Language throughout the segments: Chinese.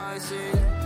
I see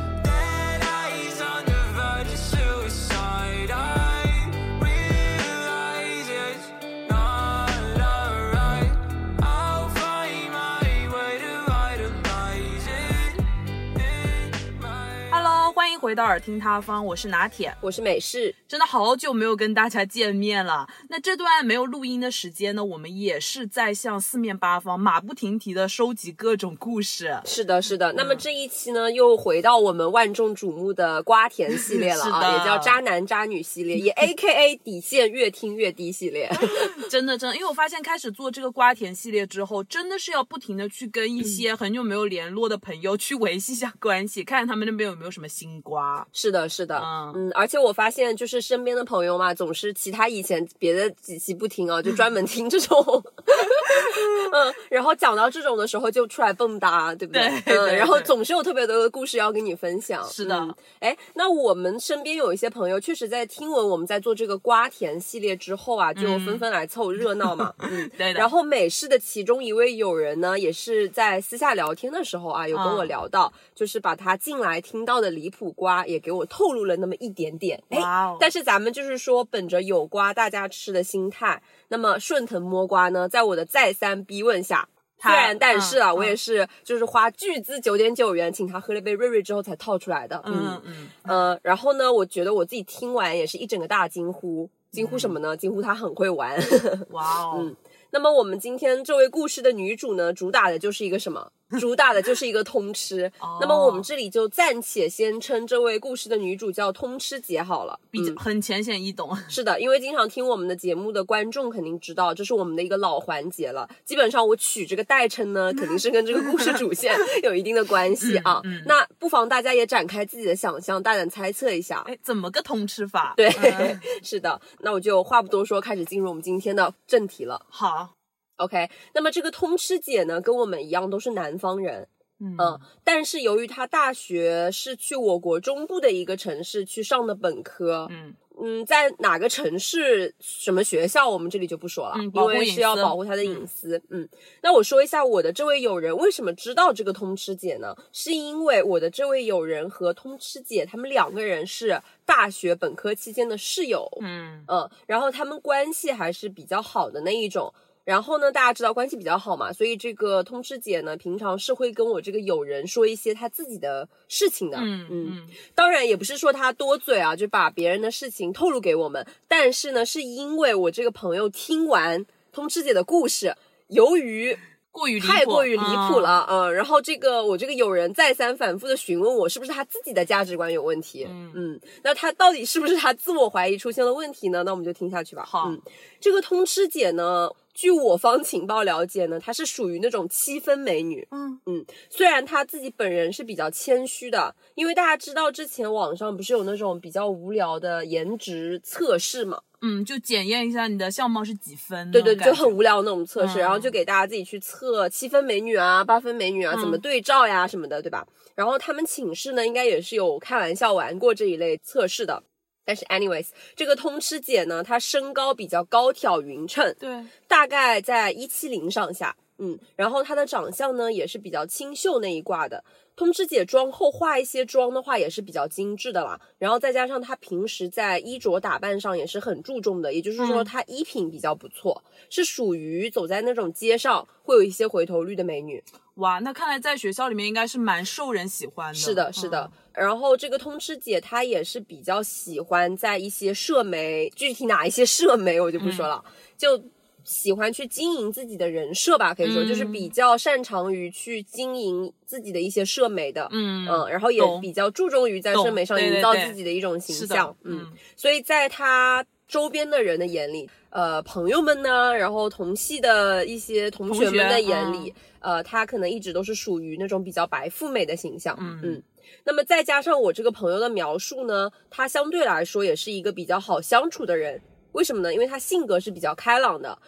回到耳听他方，我是拿铁。我是美式，真的好久没有跟大家见面了。那这段没有录音的时间呢，我们也是在向四面八方马不停蹄的收集各种故事。是的，是的。那么这一期呢，又回到我们万众瞩目的瓜田系列了 是的啊，也叫渣男渣女系列，也 A K A 底线越听越低系列。真的真的，因为我发现开始做这个瓜田系列之后，真的是要不停的去跟一些很久没有联络的朋友去维系一下关系，看看他们那边有没有什么新瓜。是的，是的，嗯嗯，而且我发现就是身边的朋友嘛，总是其他以前别的几期不听啊，就专门听这种，嗯，然后讲到这种的时候就出来蹦跶，对不对？对对嗯，然后总是有特别多的故事要跟你分享。是的嗯哎、那我们身边有一些朋友，确实在听闻我们在做这个瓜田系列之后啊，就纷纷来凑热闹嘛。嗯，对的。然后美式的其中一位友人呢，也是在私下聊天的时候啊，有跟我嗯聊到，就是把他近来听到的离谱瓜也给我透露了那么一点点。哎但是咱们就是说，本着有瓜大家吃的心态，那么顺藤摸瓜呢，在我的再三逼问下。虽然，但是啊，嗯我也是就是花巨资九点九元请他喝了杯瑞瑞之后才套出来的。嗯嗯，呃，然后呢，我觉得我自己听完也是一整个大惊呼，惊呼什么呢？惊呼他很会玩。哇哦，嗯那么我们今天这位故事的女主呢，主打的就是一个什么？主打的就是一个通吃。哦那么我们这里就暂且先称这位故事的女主叫通吃姐好了。比较嗯很浅显易懂。是的，因为经常听我们的节目的观众肯定知道，这是我们的一个老环节了。基本上我取这个代称呢，肯定是跟这个故事主线 有一定的关系啊。嗯嗯那不妨大家也展开自己的想象，大胆猜测一下。哎，怎么个通吃法？对，嗯是的。那我就话不多说，开始进入我们今天的正题了。好，OK，那么这个通吃姐呢，跟我们一样都是南方人，嗯嗯，但是由于她大学是去我国中部的一个城市去上的本科，嗯嗯，在哪个城市、什么学校，我们这里就不说了，嗯因为是要保护她的隐私。嗯那我说一下我的这位友人为什么知道这个通吃姐呢？是因为我的这位友人和通吃姐他们两个人是大学本科期间的室友，嗯嗯，然后他们关系还是比较好的那一种。然后呢，大家知道关系比较好嘛，所以这个通吃姐呢，平常是会跟我这个友人说一些她自己的事情的。嗯嗯当然也不是说她多嘴啊，就把别人的事情透露给我们。但是呢，是因为我这个朋友听完通吃姐的故事，由于过于太过于离谱嗯了，嗯，然后这个我这个友人再三反复的询问我，是不是他自己的价值观有问题？嗯那他到底是不是他自我怀疑出现了问题呢？那我们就听下去吧。好嗯，这个通吃姐呢，据我方情报了解呢，她是属于那种七分美女。嗯嗯虽然她自己本人是比较谦虚的，因为大家知道之前网上不是有那种比较无聊的颜值测试嘛，嗯，就检验一下你的相貌是几分。对对，那种感觉就很无聊那种测试，嗯然后就给大家自己去测七分美女啊、八分美女啊，嗯怎么对照呀什么的，对吧？然后他们寝室呢，应该也是有开玩笑玩过这一类测试的。但是，anyways，这个通吃姐呢，她身高比较高挑匀称，对，大概在一七零上下，嗯，然后她的长相呢也是比较清秀那一挂的。通吃姐妆后化一些妆的话也是比较精致的啦，然后再加上她平时在衣着打扮上也是很注重的，也就是说嗯她衣品比较不错，是属于走在那种街上会有一些回头率的美女。哇，那看来在学校里面应该是蛮受人喜欢的。是的，是的。嗯然后这个通吃姐她也是比较喜欢在一些社媒，具体哪一些社媒我就不说了，就喜欢去经营自己的人设吧，可以说、嗯就是比较擅长于去经营自己的一些社媒的。嗯嗯，然后也比较注重于在社媒上营造自己的一种形象，嗯所以在他周边的人的眼里，呃，朋友们呢，然后同系的一些同学们的眼里，呃，他可能一直都是属于那种比较白富美的形象，嗯嗯。那么再加上我这个朋友的描述呢，他相对来说也是一个比较好相处的人。为什么呢？因为他性格是比较开朗的。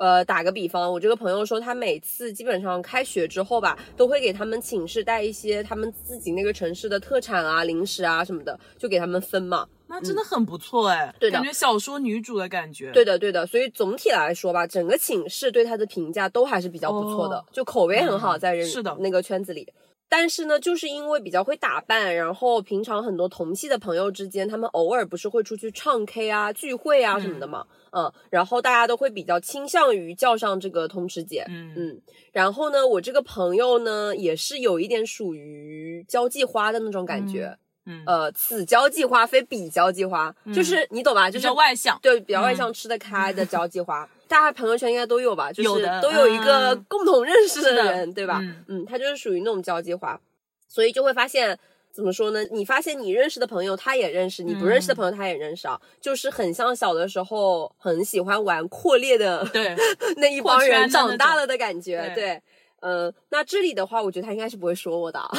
呃，打个比方，我这个朋友说，他每次基本上开学之后吧，都会给他们寝室带一些他们自己那个城市的特产啊、零食啊什么的，就给他们分嘛。那真的很不错哎、嗯对的。感觉小说女主的感觉。对的，对的，所以总体来说吧，整个寝室对她的评价都还是比较不错的，哦就口碑很好，嗯在人、是的。那个圈子里。但是呢，就是因为比较会打扮，然后平常很多同系的朋友之间，他们偶尔不是会出去唱 K 啊、聚会啊什么的嘛，嗯然后大家都会比较倾向于叫上这个通吃姐，嗯嗯，然后呢，我这个朋友呢，也是有一点属于交际花的那种感觉，嗯，呃，此交际花非彼交际花，就是你懂吧？就是外向，对，比较外嗯向、吃得开的交际花，大家朋友圈应该都有吧？就是有都有一个嗯共同认识的人，对吧？嗯嗯，他就是属于那种交际花，所以就会发现。怎么说呢？你发现你认识的朋友他也认识，你不认识的朋友他也认识啊，就是很像小的时候很喜欢玩扩列的对，那一帮人长大了的感觉，对对。呃，那这里的话，我觉得他应该是不会说我的啊，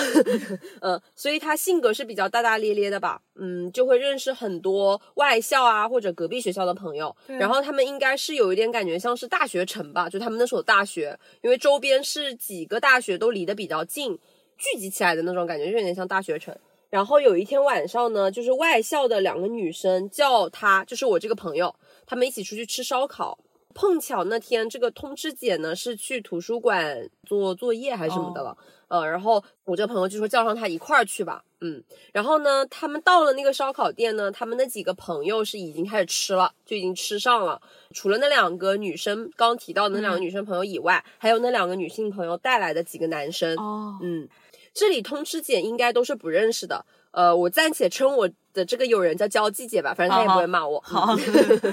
嗯，所以他性格是比较大大咧咧的吧，嗯，就会认识很多外校啊或者隔壁学校的朋友，然后他们应该是有一点感觉像是大学城吧，就他们那所大学，因为周边是几个大学都离得比较近，聚集起来的那种感觉，就有点像大学城。然后有一天晚上呢，就是外校的两个女生叫他，就是我这个朋友，他们一起出去吃烧烤。碰巧那天这个通知姐呢是去图书馆做作业还是什么的了，呃，然后我这个朋友就说叫上她一块儿去吧，嗯，然后呢，他们到了那个烧烤店呢，他们那几个朋友是已经开始吃了，就已经吃上了，除了那两个女生刚提到的那两个女生朋友以外，还有那两个女性朋友带来的几个男生，哦，嗯，这里通吃姐应该都是不认识的。呃，我暂且称我的这个友人叫交际姐吧，反正她也不会骂我。好，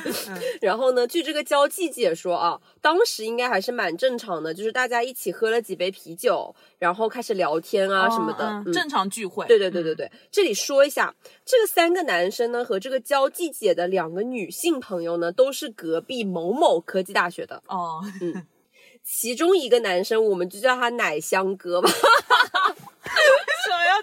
然后呢，据这个交际姐说啊，当时应该还是蛮正常的，就是大家一起喝了几杯啤酒，然后开始聊天啊什么的。正常聚会，对对对对对，这里说一下，这个三个男生呢和这个交际姐的两个女性朋友呢，都是隔壁某某科技大学的。哦，嗯其中一个男生，我们就叫他奶香哥吧。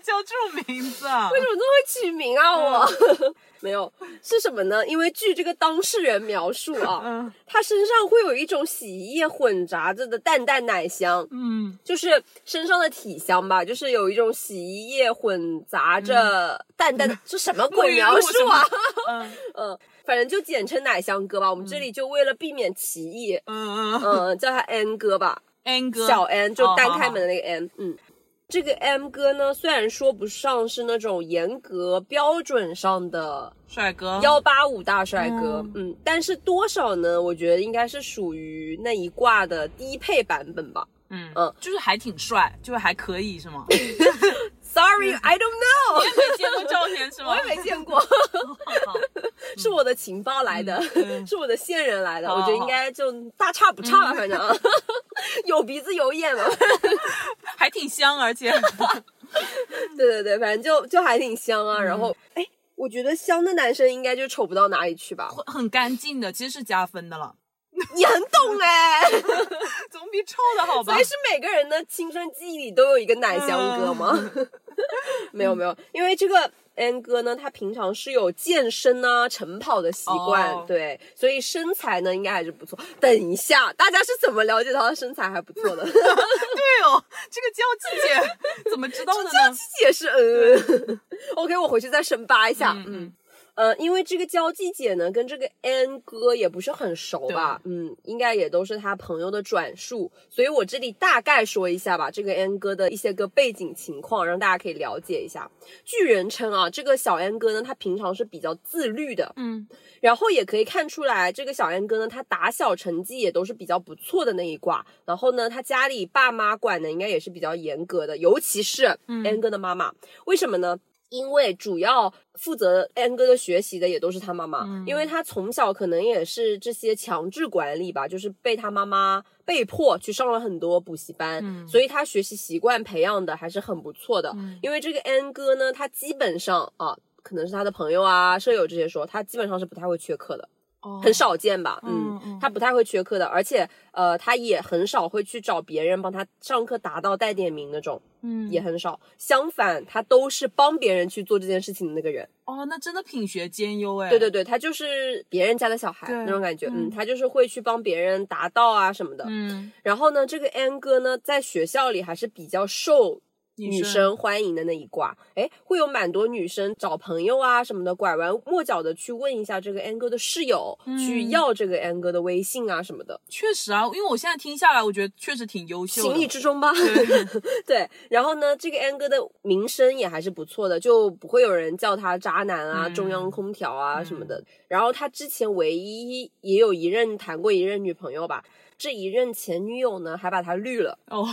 叫这种名字啊？为什么这么会取名啊？我、没有是什么呢？因为据这个当事人描述啊，嗯他身上会有一种洗衣液混杂着的淡淡奶香，嗯，就是身上的体香吧，就是有一种洗衣液混杂着淡淡的，这什么鬼描述啊？嗯嗯，反正就简称奶香哥吧。我们这里就为了避免歧义，嗯嗯嗯，叫他 N 哥吧。，N 哥，小 N 就哦单开门的那个 N，、嗯。这个 M 哥呢，虽然说不上是那种严格标准上的帅哥，幺八五大帅哥，嗯但是多少呢？我觉得应该是属于那一挂的低配版本吧。嗯嗯就是还挺帅，就是还可以是吗？Sorry, I don't know，我也没见过照片是吗？我也没见过，好 是我的情报来的，嗯是我的线人来的，我觉得应该就大差不差吧，反正 有鼻子有眼嘛。还挺香，而且对对对，反正就就还挺香嗯啊。然后，哎，我觉得香的男生应该就丑不到哪里去吧？很干净的，其实是加分的了，你很懂哎，总比臭的好吧所以？是每个人的青春记忆里都有一个奶香哥吗？没有没有，因为这个 N 哥呢，他平常是有健身啊、晨跑的习惯，哦对，所以身材呢应该还是不错。等一下，大家是怎么了解他的身材还不错的？对哦，这个娇气姐怎么知道的呢？解释，嗯，OK，我回去再深扒一下，嗯嗯。呃，因为这个交际姐呢，跟这个 N 哥也不是很熟吧，嗯，应该也都是他朋友的转述，所以我这里大概说一下吧，这个 N 哥的一些个背景情况，让大家可以了解一下。据人称啊，这个小 N 哥呢，他平常是比较自律的，嗯然后也可以看出来，这个小 N 哥呢，他打小成绩也都是比较不错的那一挂。然后呢，他家里爸妈管的应该也是比较严格的，尤其是 N 哥的妈妈。为什么呢？因为主要负责 N 哥的学习的也都是他妈妈，因为他从小可能也是这些强制管理吧，就是被他妈妈被迫去上了很多补习班，所以他学习习惯培养的还是很不错的。因为这个 N 哥呢，他基本上啊，可能是他的朋友啊、舍友这些说，他基本上是不太会缺课的。哦很少见吧，嗯他不太会缺课的，而且呃，他也很少会去找别人帮他上课达到带点名那种，嗯也很少。相反，他都是帮别人去做这件事情的那个人。哦，那真的品学兼优哎。对对对，他就是别人家的小孩那种感觉，嗯嗯，他就是会去帮别人达到啊什么的。嗯然后呢，这个 N 哥呢，在学校里还是比较受女生欢迎的那一卦，哎，会有蛮多女生找朋友啊什么的，拐弯抹角的去问一下这个 N 哥的室友，去要这个 N 哥的微信啊什么的，确实啊，因为我现在听下来，我觉得确实挺优秀的。情理之中吧。对，然后呢，这个 N 哥的名声也还是不错的，就不会有人叫他渣男啊、嗯中央空调啊什么的。然后他之前唯一也有一任谈过一任女朋友吧，这一任前女友呢还把他绿了。哦，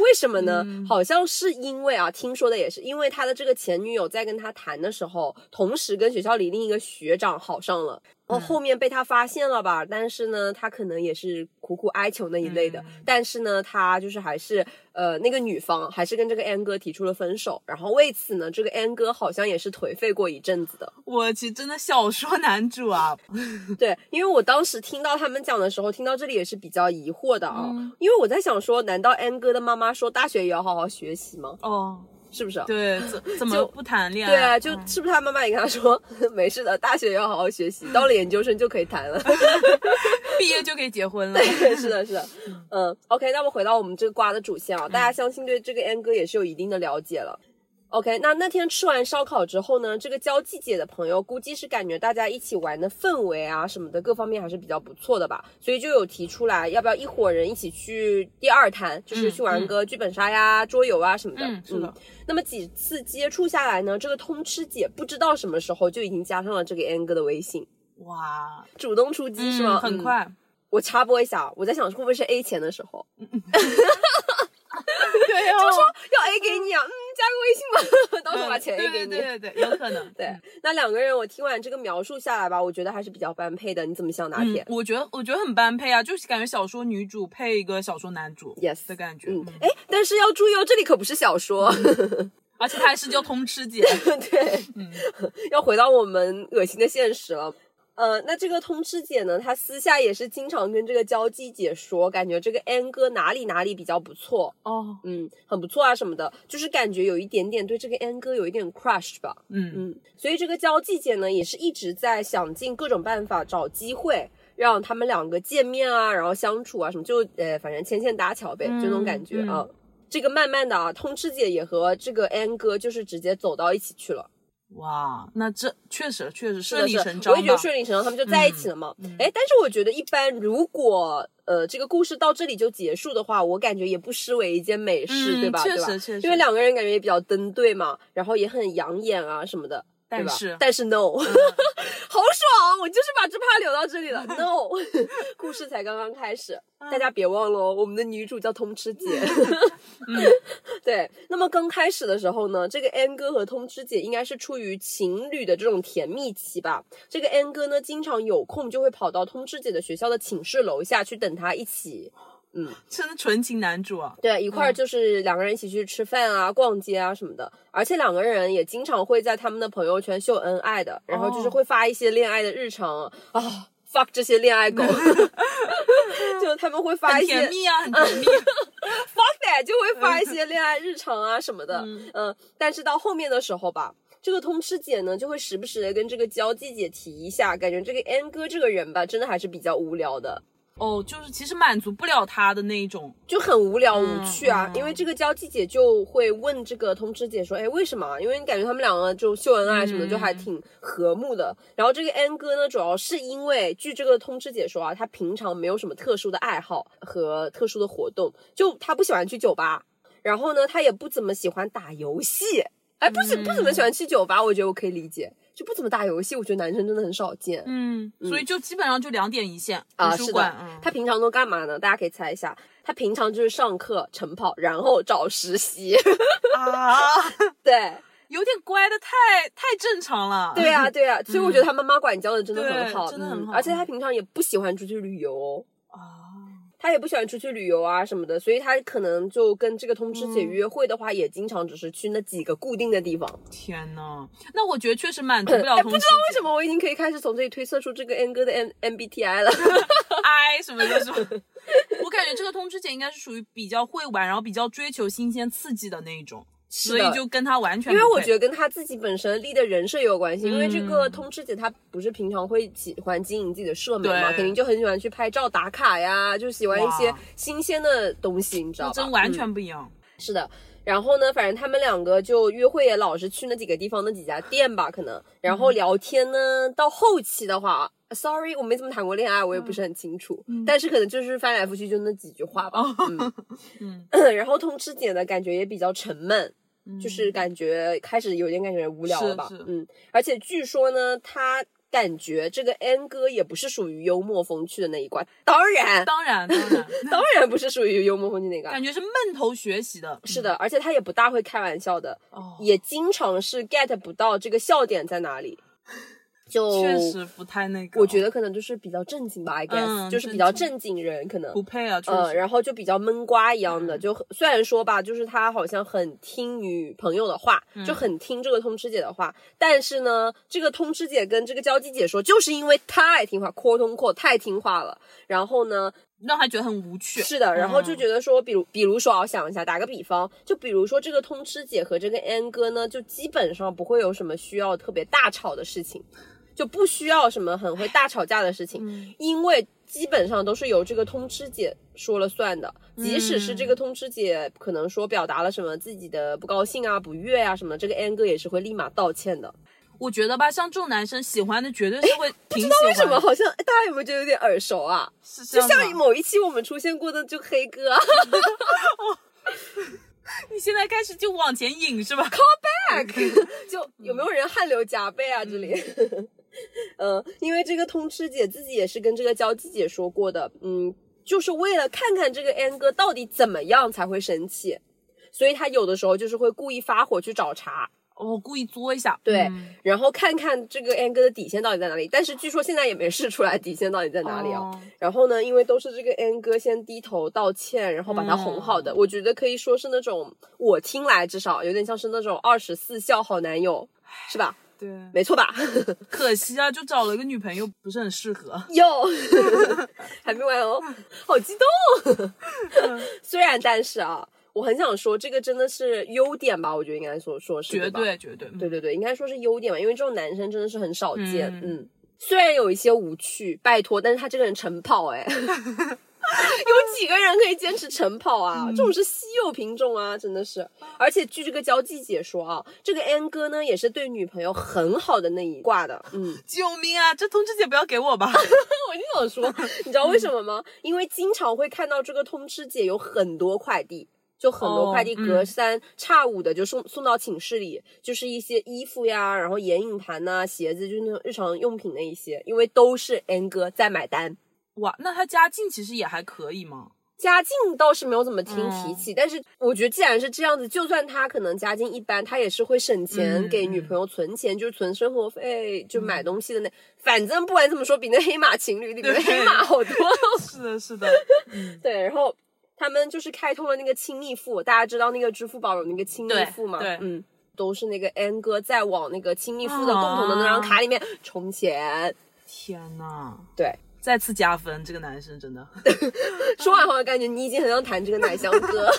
为什么呢？嗯好像是因为啊，听说的也是因为他的这个前女友在跟他谈的时候，同时跟学校里另一个学长好上了。然嗯后后面被他发现了吧？但是呢，他可能也是苦苦哀求那一类的。嗯但是呢，他就是还是呃，那个女方还是跟这个 N 哥提出了分手。然后为此呢，这个 N 哥好像也是颓废过一阵子的。我去真的小说男主啊，对，因为我当时听到他们讲的时候，听到这里也是比较疑惑的啊，嗯因为我在想说，难道 N 哥的妈妈说大学也要好好学习吗？哦，是不是？对，怎怎么就不谈恋爱？对啊，就嗯是不是他妈妈也跟他说，没事的，大学也要好好学习，到了研究生就可以谈了。毕业就可以结婚了。对，是的，是的，嗯，OK，那么回到我们这个瓜的主线啊，大家相信对这个 N 哥也是有一定的了解了。OK，那那天吃完烧烤之后呢，这个交际姐的朋友估计是感觉大家一起玩的氛围啊什么的各方面还是比较不错的吧，所以就有提出来要不要一伙人一起去第二摊，就是去玩个剧本杀呀、桌游啊什么的。嗯，是的，那么几次接触下来呢，这个通吃姐不知道什么时候就已经加上了这个 N 哥的微信，哇，主动出击是吗？嗯嗯很快。我插播一下，我在想会不会是 A 钱的时候，对啊，就说要 A 给你啊，嗯，加个微信吧，到时候把钱 A 给你。对对对对，有可能。对那两个人我听完这个描述下来吧，我觉得还是比较般配的。你怎么想，拿铁，？嗯我觉得我觉得很般配啊，就是感觉小说女主配一个小说男主 Yes 的感觉。嗯，哎，但是要注意哦，这里可不是小说，而且他还是叫通吃姐。对，嗯要回到我们恶心的现实了。呃，那这个通吃姐呢，她私下也是经常跟这个交际姐说，感觉这个 N 哥哪里哪里比较不错，哦，嗯，很不错啊什么的，就是感觉有一点点对这个 N 哥有一点 crush 吧。嗯嗯，所以这个交际姐呢，也是一直在想尽各种办法找机会让他们两个见面啊，然后相处啊什么，就呃，反正牵线搭桥呗，就那种感觉嗯啊。这个慢慢的啊，通吃姐也和这个 N 哥就是直接走到一起去了，哇，那这确实确实是顺理成章。我也觉得顺理成章，他们就在一起了嘛。哎、但是我觉得一般，如果呃这个故事到这里就结束的话，我感觉也不失为一件美事，嗯对吧？确实确实因为两个人感觉也比较登对嘛，然后也很养眼啊什么的。但是但是 no，、好爽！我就是把这趴留到这里了。No，故事才刚刚开始，大家别忘了哦，我们的女主叫通吃姐。嗯，对。那么刚开始的时候呢，这个 N 哥和通吃姐应该是处于情侣的这种甜蜜期吧。这个 N 哥呢，经常有空就会跑到通吃姐的学校的寝室楼下去等她一起。真的纯情男主啊。对，一块儿就是两个人一起去吃饭啊、逛街啊什么的，而且两个人也经常会在他们的朋友圈秀恩爱的，然后就是哦会发一些恋爱的日常啊。啊 fuck 这些恋爱狗，就他们会发一些甜蜜啊，很 甜蜜。fuck that 就会发一些恋爱日常啊什么的，嗯嗯、但是到后面的时候吧。这个通吃姐呢，就会时不时的跟这个交际姐提一下，感觉这个 N 哥这个人吧，真的还是比较无聊的。哦，就是其实满足不了他的那一种。就很无聊无嗯趣啊。嗯因为这个交际姐就会问这个通知姐说：“哎，为什么啊？因为你感觉他们两个就秀恩爱什么的，嗯就还挺和睦的。然后这个 N 哥呢，主要是因为据这个通知姐说啊，他平常没有什么特殊的爱好和特殊的活动，就他不喜欢去酒吧，然后呢，他也不怎么喜欢打游戏。哎，不是不怎么喜欢去酒吧，我觉得我可以理解。就不怎么打游戏，我觉得男生真的很少见。嗯，所以就基本上就两点一线。啊，是的嗯，他平常都干嘛呢？大家可以猜一下，他平常就是上课、晨跑，然后找实习。啊，对，有点乖的太太正常了。对啊，对啊，所以我觉得他妈妈管教的真的很对好，真的很好嗯而且他平常也不喜欢出去旅游哦。啊，他也不喜欢出去旅游啊什么的，所以他可能就跟这个通知姐嗯约会的话，也经常只是去那几个固定的地方。天呐，那我觉得确实满足不了不知道为什么我已经可以开始从这里推测出这个 N 哥的 M MBTI 了。I 什么的什么。我感觉这个通知姐应该是属于比较会玩，然后比较追求新鲜刺激的那一种，所以就跟他完全因为我觉得跟他自己本身立的人设也有关系，因为这个嗯通知姐她不是平常会喜欢经营自己的社媒嘛，肯定就很喜欢去拍照打卡呀，就喜欢一些新鲜的东西，你知道吧？真完嗯全不一样。是的。然后呢，反正他们两个就约会也老是去那几个地方那几家店吧，可能。然后聊天呢，到后期的话，sorry，我没怎么谈过恋爱，我也不是很清楚。但是可能就是翻来覆去就那几句话吧。嗯 然后通吃姐呢，感觉也比较沉闷。就是感觉开始有点感觉无聊了吧，嗯，而且据说呢，他感觉这个 N 哥也不是属于幽默风趣的那一挂，当然，当然当然，当然不是属于幽默风趣那个，感觉是闷头学习的。是的，而且他也不大会开玩笑的，哦，也经常是 get 不到这个笑点在哪里，就确实不太那个。我觉得可能就是比较正经吧，I guess，、嗯就是比较正正经人，可能不配啊，确呃，实。然后就比较闷瓜一样的，嗯就虽然说吧，就是他好像很听女朋友的话，嗯就很听这个通吃姐的话，但是呢，这个通吃姐跟这个交际姐说，就是因为太听话，core 通 core 太听话了，然后呢，让他觉得很无趣。是的，然后就嗯觉得说，比如比如说啊，我想一下，打个比方，就比如说这个通吃姐和这个 N 哥呢，就基本上不会有什么需要特别大吵的事情，就不需要什么很会大吵架的事情，嗯因为基本上都是由这个通吃姐说了算的。即使是这个通吃姐可能说表达了什么自己的不高兴啊、不悦啊什么，这个 N 哥也是会立马道歉的。我觉得吧，像这种男生喜欢的绝对是会挺喜欢的。为什么好像哎大家有没有觉得有点耳熟啊？就像某一期我们出现过的就黑哥啊。你现在开始就往前引是吧？Call？back，就有没有人汗流浃背啊？这里，嗯，因为这个通吃姐自己也是跟这个交际姐说过的，嗯，就是为了看看这个 N 哥到底怎么样才会生气，所以他有的时候就是会故意发火去找茬，哦，故意作一下。对，嗯然后看看这个 N 哥的底线到底在哪里。但是据说现在也没试出来底线到底在哪里啊。哦然后呢，因为都是这个 N 哥先低头道歉，然后把他哄好嗯的，我觉得可以说是那种我听来至少有点像是那种二十四孝好男友，是吧？对，没错吧？可惜啊，就找了个女朋友，不是很适合。哟，还没完哦，好激动。虽然但是啊，我很想说，这个真的是优点吧？我觉得应该说说是绝对绝对，对对对，应该说是优点吧，因为这种男生真的是很少见。嗯嗯虽然有一些无趣，拜托，但是他这个人晨跑哎。有几个人可以坚持晨跑啊？这种是稀有品种啊，真的是。而且据这个交际姐说啊，这个 N 哥呢也是对女朋友很好的那一挂的。嗯，救命啊！这通知姐不要给我吧？我就想说，你知道为什么吗？因为经常会看到这个通知姐有很多快递，就很多哦快递嗯隔三差五的就送送到寝室里，就是一些衣服呀，然后眼影盘呐、鞋子，就是那种日常用品的一些，因为都是 N 哥在买单。哇，那他家境其实也还可以吗。家境倒是没有怎么听提嗯起，但是我觉得既然是这样子，就算他可能家境一般，他也是会省钱嗯给女朋友存钱，就是存生活费，就买东西的那。反正不管怎么说，比那黑马情侣里面的黑马好多。是的，是的，对，然后他们就是开通了那个亲密付，大家知道那个支付宝有那个亲密付吗？对对嗯，都是那个 N 哥在往那个亲密付的共同的那张卡里面充钱。天呐，对，再次加分，这个男生真的。说完后感觉你已经很想谈这个奶香哥。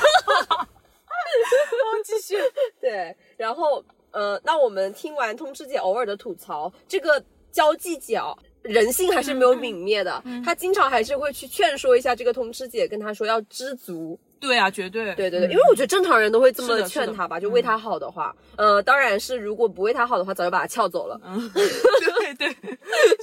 继续。对，然后呃，那我们听完通知姐偶尔的吐槽，这个交际姐啊。人性还是没有泯灭的，她经常还是会去劝说一下这个通知姐，跟她说要知足，对啊，绝对。对对对，因为我觉得正常人都会这么的劝他吧，就为他好的话，呃，当然是如果不为他好的话，早就把他撬走了。嗯，对对，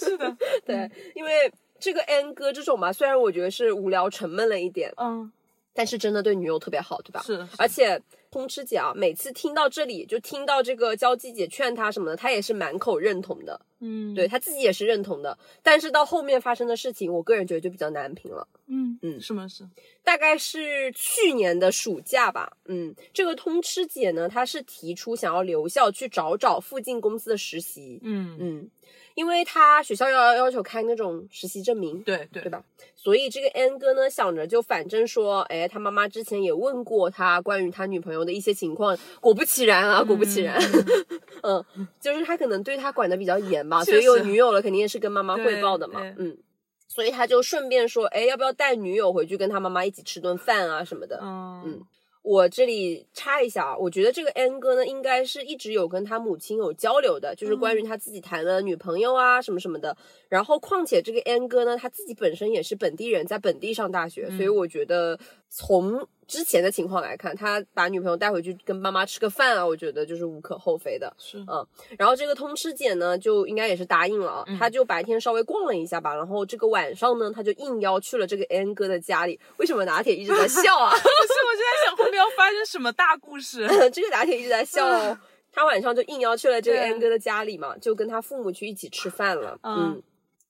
是的。对，因为这个 N 哥这种吧，虽然我觉得是无聊沉闷了一点，嗯，但是真的对女友特别好，对吧？是是而且通吃姐啊，每次听到这里，就听到这个交际姐劝他什么的，他也是满口认同的，嗯，对，他自己也是认同的。但是到后面发生的事情，我个人觉得就比较难评了。嗯嗯是吗？是。大概是去年的暑假吧，嗯，这个通吃姐呢，她是提出想要留校去找找附近公司的实习，嗯，嗯，因为他学校要要求开那种实习证明，对对对吧？所以这个 N 哥呢，想着就反正说，哎，他妈妈之前也问过他关于他女朋友的一些情况，果不其然啊，果不其然，嗯，就是他可能对他管的比较严吧，所以有女友了，肯定也是跟妈妈汇报的嘛，嗯。所以他就顺便说，哎，要不要带女友回去跟他妈妈一起吃顿饭啊什么的？嗯嗯我这里插一下啊，我觉得这个 N 哥呢，应该是一直有跟他母亲有交流的，就是关于他自己谈了女朋友啊什么什么的。然后，况且这个 N 哥呢，他自己本身也是本地人，在本地上大学，所以我觉得从之前的情况来看，他把女朋友带回去跟妈妈吃个饭啊，我觉得就是无可厚非的。是嗯，然后这个通吃姐呢，就应该也是答应了啊，嗯她就白天稍微逛了一下吧，然后这个晚上呢，她就应邀去了这个 N 哥的家里。为什么拿铁一直在 笑啊？不是，我就在想后面要发生什么大故事。这个拿铁一直在笑哦。他晚上就应邀去了这个 N 哥的家里嘛，就跟他父母去一起吃饭了。嗯嗯，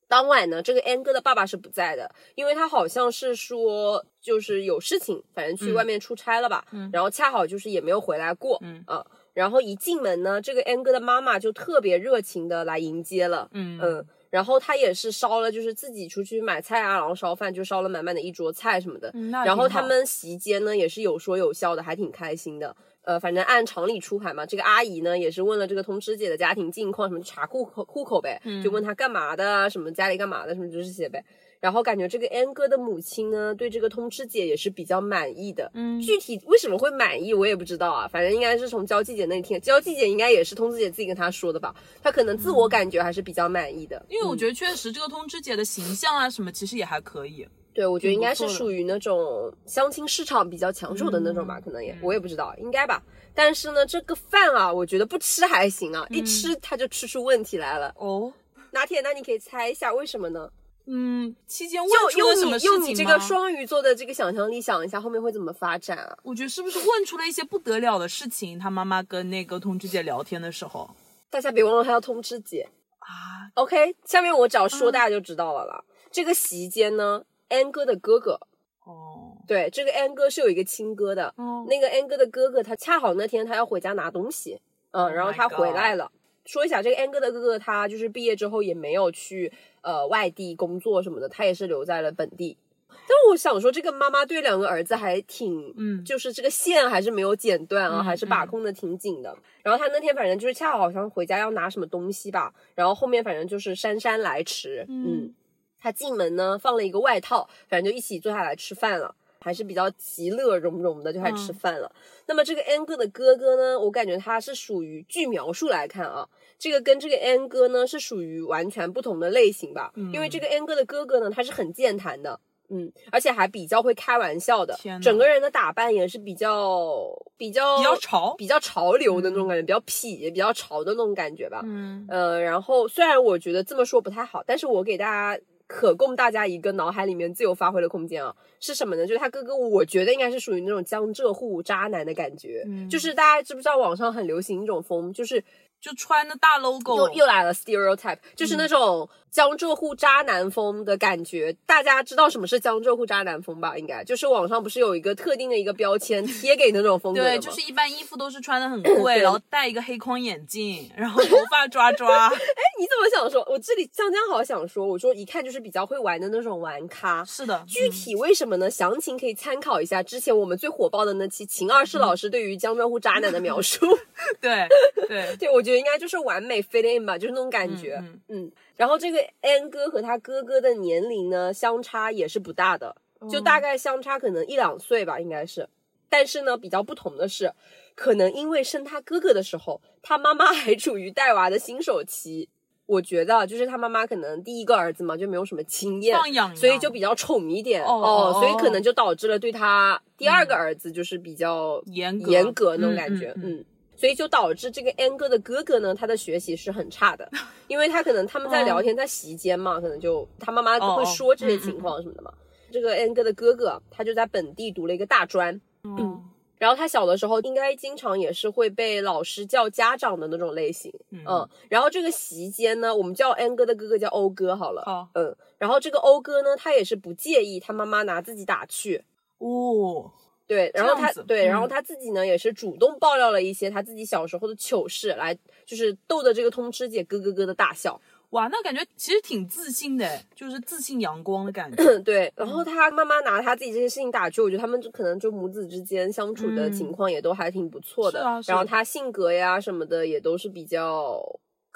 当晚呢，这个 N 哥的爸爸是不在的，因为他好像是说就是有事情，反正去嗯外面出差了吧。嗯然后恰好就是也没有回来过。嗯啊，然后一进门呢，这个 N 哥的妈妈就特别热情的来迎接了。嗯嗯，然后他也是烧了，就是自己出去买菜啊，然后烧饭，就烧了满满的一桌菜什么的。然后他们席间呢也是有说有笑的，还挺开心的。呃，反正按常理出牌嘛，这个阿姨呢也是问了这个通吃姐的家庭近况，什么查户口户口呗，嗯就问她干嘛的啊，什么家里干嘛的，什么就这些呗。然后感觉这个 N 哥的母亲呢，对这个通知姐也是比较满意的。嗯具体为什么会满意，我也不知道啊。反正应该是从交际姐那里听，交际姐应该也是通知姐自己跟她说的吧。她可能自我感觉还是比较满意的，嗯因为我。觉得确实这个通知姐的形象啊什么，其实也还可以。对，我觉得应该是属于那种相亲市场比较抢手的那种吧，嗯可能也嗯我也不知道，应该吧。但是呢，这个饭啊，我觉得不吃还行啊，一嗯吃它就吃出问题来了。哦，拿铁，那你可以猜一下为什么呢？嗯，期间问用出了什用你么事情？用你这个双鱼座的这个想象力想一下，后面会怎么发展啊？我觉得是不是问出了一些不得了的事情？他妈妈跟那个通知姐聊天的时候大家别忘了她要通知姐。啊，OK，下面我只要说嗯大家就知道了啦。这个席间呢，N 哥的哥哥，哦，对，这个安哥是有一个亲哥的，哦，那个安哥的哥哥，他恰好那天他要回家拿东西，嗯 Oh 然后他回来了。说一下，这个安哥的哥哥，他就是毕业之后也没有去呃外地工作什么的，他也是留在了本地。但我想说，这个妈妈对两个儿子还挺，嗯就是这个线还是没有剪断啊，嗯还是把控的挺紧的。然后他那天反正就是恰好好像回家要拿什么东西吧，然后后面反正就是姗姗来迟，嗯嗯他进门呢放了一个外套，反正就一起坐下来吃饭了。还是比较其乐融融的，就开始吃饭了。那么这个 N 哥的哥哥呢，我感觉他是属于据描述来看啊，这个跟这个 N 哥呢是属于完全不同的类型吧。嗯因为这个 N 哥的哥哥呢，他是很健谈的，嗯，而且还比较会开玩笑的整个人的打扮也是比较比较比较潮比较潮流的那种感觉，比较痞，比较潮的那种感觉吧。嗯呃，然后虽然我觉得这么说不太好，但是我给大家可供大家一个脑海里面自由发挥的空间啊，是什么呢？就是他哥哥，我觉得应该是属于那种江浙沪渣男的感觉，嗯。就是大家知不知道网上很流行一种风，就是就穿的大 logo，又又来了 stereotype，就是那种江浙沪渣男风的感觉。大家知道什么是江浙沪渣男风吧？应该就是网上不是有一个特定的一个标签 贴给那种风格吗？对，就是一般衣服都是穿的很 贵，然后戴一个黑框眼镜，然后头发抓抓，哎你怎么想说？我这里江江好想说，我说一看就是比较会玩的那种玩咖。是的，具体为什么呢？详情可以参考一下之前我们最火爆的那期秦二世老师对于江浙沪渣男的描述。嗯对对，对，我觉得应该就是完美 fit in 吧，就是那种感觉。嗯嗯然后这个 N 哥和他哥哥的年龄呢，相差也是不大的，就大概相差可能一两岁吧，应该是。但是呢，比较不同的是，可能因为生他哥哥的时候，他妈妈还处于带娃的新手期。我觉得就是他妈妈可能第一个儿子嘛，就没有什么经验，放养所以就比较宠一点哦哦所以可哦能就导致了对他第二个儿子就是比较严格严格那种感嗯觉，嗯。所以就导致这个 N 哥的哥哥呢，他的学习是很差的，因为他可能他们在聊天，在席间嘛，可能就他妈妈会说这些情况什么的嘛。这个 N 哥的哥哥，他就在本地读了一个大专，嗯。然后他小的时候应该经常也是会被老师叫家长的那种类型，嗯。然后这个席间呢，我们叫 N 哥的哥哥叫欧哥好了，好。嗯。然后这个欧哥呢，他也是不介意他妈妈拿自己打趣，哦，对，然后他对，然后嗯他自己呢也是主动爆料了一些他自己小时候的糗事，来就是逗得这个通吃姐咯咯咯的大笑。哇，那感觉其实挺自信的，就是自信阳光的感觉。对，然嗯后他妈妈拿他自己这些事情打趣，我觉得他们就可能就母子之间相处的嗯情况也都还挺不错的。是啊是然后他性格呀什么的也都是比较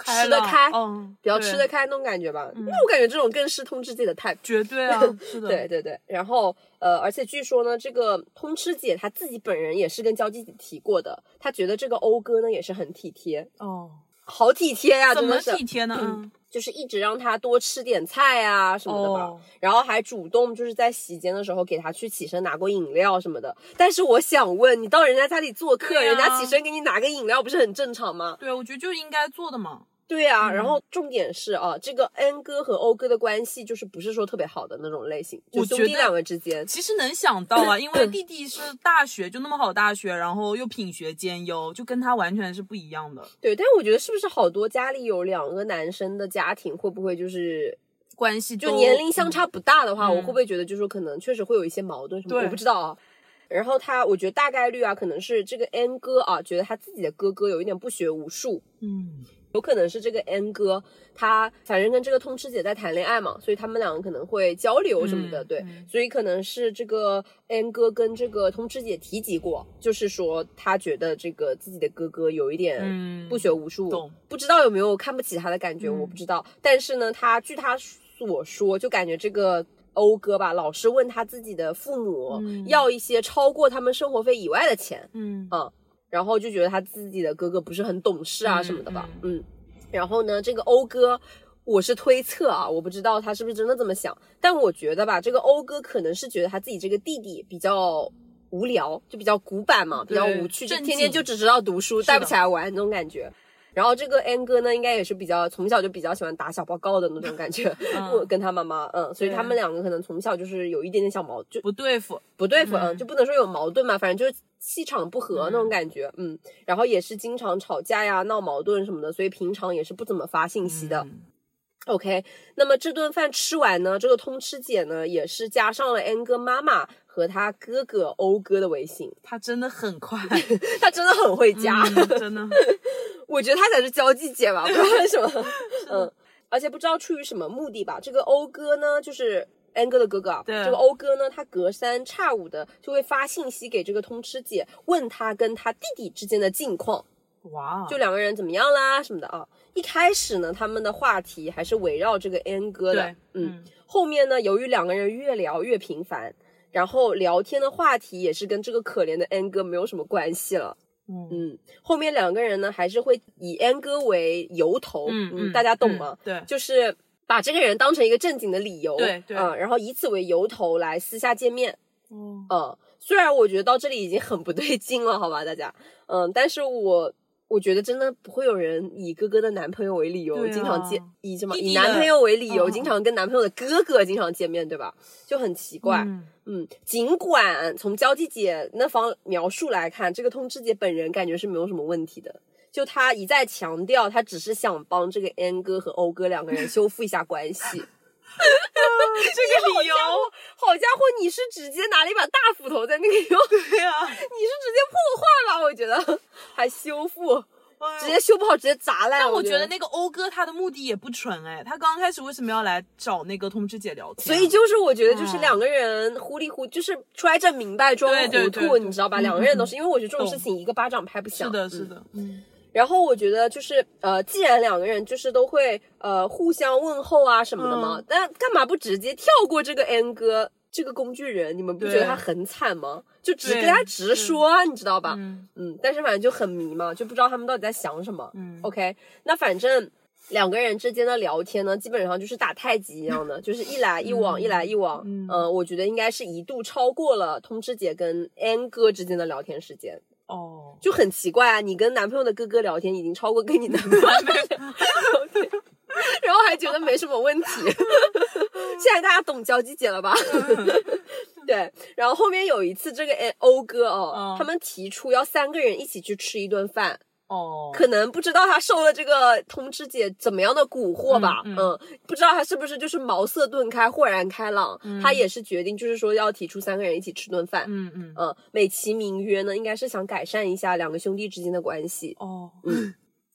开吃得开，嗯，比较吃得开那种感觉吧。那我感觉这种更是通吃姐的 type。绝对啊，是的，对，对对，然后呃，而且据说呢，这个通吃姐她自己本人也是跟交际姐提过的，她觉得这个欧哥呢也是很体贴，哦，好体贴呀、怎么。体贴呢？嗯，就是一直让他多吃点菜啊什么的吧，哦然后还主动就是在洗间的时候给他去起身拿过饮料什么的。但是我想问，你到人家家里做客，人家起身给你拿个饮料，不是很正常吗？对，我觉得就应该做的嘛。对啊，嗯然后重点是啊，这个恩哥和欧哥的关系就是不是说特别好的那种类型，就我兄弟两个之间。其实能想到啊，因为弟弟是大学就那么好大学，然后又品学兼优，就跟他完全是不一样的对，但我觉得是不是好多家里有两个男生的家庭，会不会就是关系，就年龄相差不大的话，嗯我会不会觉得就是说可能确实会有一些矛盾什么？对我不知道啊。然后他，我觉得大概率啊，可能是这个 N 哥啊，觉得他自己的哥哥有一点不学无术，嗯，有可能是这个 N 哥他反正跟这个通吃姐在谈恋爱嘛，所以他们两个可能会交流什么的，对，所以可能是这个 N 哥跟这个通吃姐提及过，就是说他觉得这个自己的哥哥有一点嗯不学无术，懂不知道有没有看不起他的感觉，嗯我不知道。但是呢，他据他所说，就感觉这个欧哥吧，老是问他自己的父母、嗯要一些超过他们生活费以外的钱，嗯啊，然后就觉得他自己的哥哥不是很懂事啊嗯什么的吧，嗯。然后呢，这个欧哥，我是推测啊，我不知道他是不是真的这么想，但我觉得吧，这个欧哥可能是觉得他自己这个弟弟比较无聊，就比较古板嘛，比较无趣，就天天就只知道读书，带不起来玩那种感觉。然后这个 N 哥呢，应该也是比较从小就比较喜欢打小报告的那种感觉，我跟他妈妈，嗯，所以他们两个可能从小就是有一点点小矛，就不对付，不对付，嗯，嗯。就不能说有矛盾嘛，反正就是气场不合那种感觉，嗯，然后也是经常吵架呀、闹矛盾什么的，所以平常也是不怎么发信息的。嗯 OK，那么这顿饭吃完呢，这个通吃姐呢也是加上了 N 哥妈妈和他哥哥欧哥的微信，他真的很快，他真的很会加，嗯真的，我觉得他才是交际姐吧，不知道为什么，嗯，而且不知道出于什么目的吧，这个欧哥呢就是。N 哥的哥哥啊，对这个欧哥呢，他隔三差五的就会发信息给这个通吃姐，问他跟他弟弟之间的近况，哇，就两个人怎么样啦什么的啊。一开始呢，他们的话题还是围绕这个 N 哥的对，，嗯，后面呢，由于两个人越聊越频繁，然后聊天的话题也是跟这个可怜的 N 哥没有什么关系了。嗯。嗯，后面两个人呢还是会以 N 哥为由头，嗯嗯，大家懂嗯吗？对，就是把这个人当成一个正经的理由，对对。嗯，然后以此为由头来私下见面，嗯，嗯，虽然我觉得到这里已经很不对劲了，好吧，大家，嗯，但是我我觉得真的不会有人以哥哥的男朋友为理由，啊经常见以什么以男朋友为理由，哦经常跟男朋友的哥哥经常见面，对吧？就很奇怪，嗯嗯，尽管从交际姐那方描述来看，这个通知姐本人感觉是没有什么问题的。就她一再强调，她只是想帮这个 N 哥和欧哥两个人修复一下关系。这个理由，好家伙，你是直接拿了一把大斧头在那个用，对啊，你是直接破坏吧？我觉得还修复，直接修不好直接砸烂。但我觉得那个欧哥他的目的也不纯哎，他刚开始为什么要来找那个通知姐聊天啊？所以就是我觉得就是嗯两个人糊里糊，就是揣着明白装糊涂，你知道吧？嗯两个人都是，因为我觉得这种事情一个巴掌拍不响。是的，是嗯的，嗯，然后我觉得就是呃，既然两个人就是都会呃互相问候啊什么的嘛，嗯那干嘛不直接跳过这个 N 哥这个工具人？你们不觉得他很惨吗？就直跟他直说啊，你知道吧？嗯嗯，但是反正就很迷嘛，就不知道他们到底在想什么。嗯 OK，那反正两个人之间的聊天呢，基本上就是打太极一样的，就是一来一往，嗯一来一往。嗯呃我觉得应该是一度超过了通知姐跟 N 哥之间的聊天时间。哦，就很奇怪啊，你跟男朋友的哥哥聊天已经超过跟你男朋友聊天，然后还觉得没什么问题。现在大家懂交际姐了吧？对，然后后面有一次，这个欧哥哦，嗯他们提出要三个人一起去吃一顿饭，哦，可能不知道他受了这个通知姐怎么样的蛊惑吧，嗯嗯。不知道他是不是就是茅塞顿开、豁然开朗，他也是决定就是说要提出三个人一起吃顿饭，嗯嗯，嗯，美其名曰呢，应该是想改善一下两个兄弟之间的关系。哦，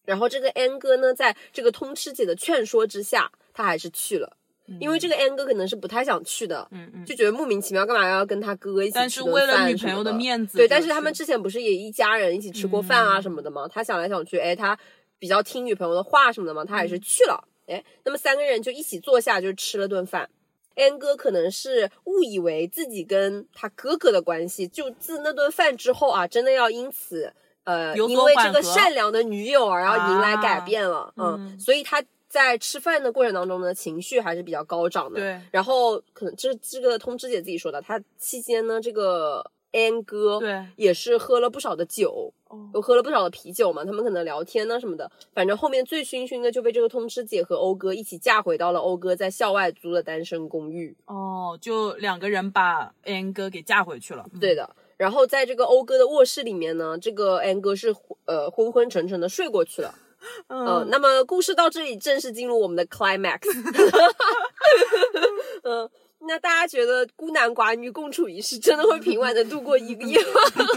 然后这个 N 哥呢，在这个通吃姐的劝说之下，他还是去了。因为这个 N 哥可能是不太想去的，嗯嗯，就觉得莫名其妙，干嘛要跟他哥哥一起但是为了女朋友的面子对，但是他们之前不是也一家人一起吃过饭啊嗯什么的吗？他想来想去，哎，他比较听女朋友的话什么的嘛，他还是去了。哎，那么三个人就一起坐下，就吃了顿饭。N 哥可能是误以为自己跟他哥哥的关系，就自那顿饭之后啊，真的要因此呃，因为这个善良的女友而要迎来改变了，啊嗯，嗯所以他在吃饭的过程当中呢，情绪还是比较高涨的。对然后可能这这个通知姐自己说的，她期间呢，这个 N 哥对也是喝了不少的酒，哦又喝了不少的啤酒嘛，他们可能聊天呢什么的，反正后面醉醺醺的就被这个通知姐和欧哥一起嫁回到了欧哥在校外租的单身公寓。哦，就两个人把 N 哥给嫁回去了。对的。然后在这个欧哥的卧室里面呢，这个 N 哥是呃昏昏沉沉的睡过去了。嗯，嗯，那么故事到这里正式进入我们的 climax。嗯，那大家觉得孤男寡女共处一室，真的会平稳的度过一个夜吗？说到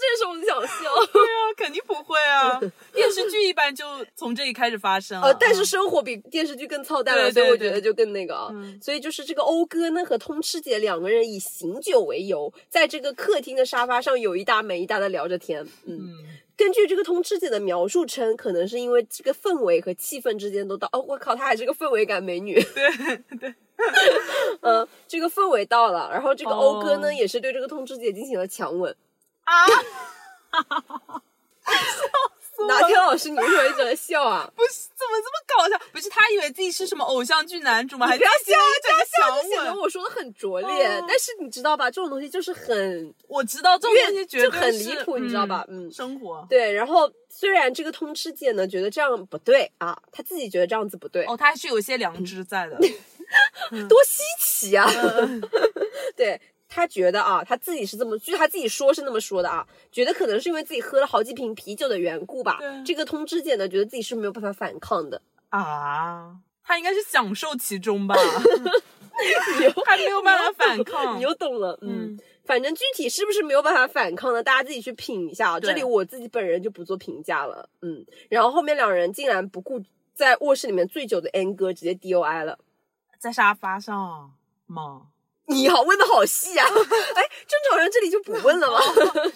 这时候我就想笑。对啊，肯定不会啊。电视剧一般就从这里开始发生了。呃，但是嗯生活比电视剧更操蛋了，对对对所以我觉得就更那个啊。嗯所以就是这个欧哥呢和通吃姐两个人以醒酒为由，在这个客厅的沙发上有一搭没一搭的聊着天。嗯，嗯，根据这个通吃姐的描述称，可能是因为这个氛围和气氛之间都到。哦，我靠，她还是个氛围感美女。对对，嗯，这个氛围到了，然后这个欧哥呢、哦也是对这个通知姐进行了强吻。啊，哪天老师你为什么一直在笑啊？不是怎么这么搞笑？不是他以为自己是什么偶像剧男主吗？还不要笑啊！这样笑笑就显得我说的很拙劣。哦但是你知道吧，这种东西就是很我知道这种东西绝对就很离是谱你知道吧嗯生活。对。然后虽然这个通吃姐呢觉得这样不对啊，她自己觉得这样子不对，哦，他还是有一些良知在的。多稀奇啊！对。她觉得啊，他自己是这么，据他自己说是那么说的啊，觉得可能是因为自己喝了好几瓶啤酒的缘故吧。这个通知姐呢，觉得自己是没有办法反抗的。啊，他应该是享受其中吧？还没有办法反抗。你又懂了，嗯。嗯反正具体是不是没有办法反抗呢？大家自己去品一下啊。这里我自己本人就不做评价了，嗯。然后后面两人竟然不顾在卧室里面醉酒的 N 哥，直接 DOI 了。在沙发上吗？你好，问的好细啊！哎，正常人这里就不问了吗？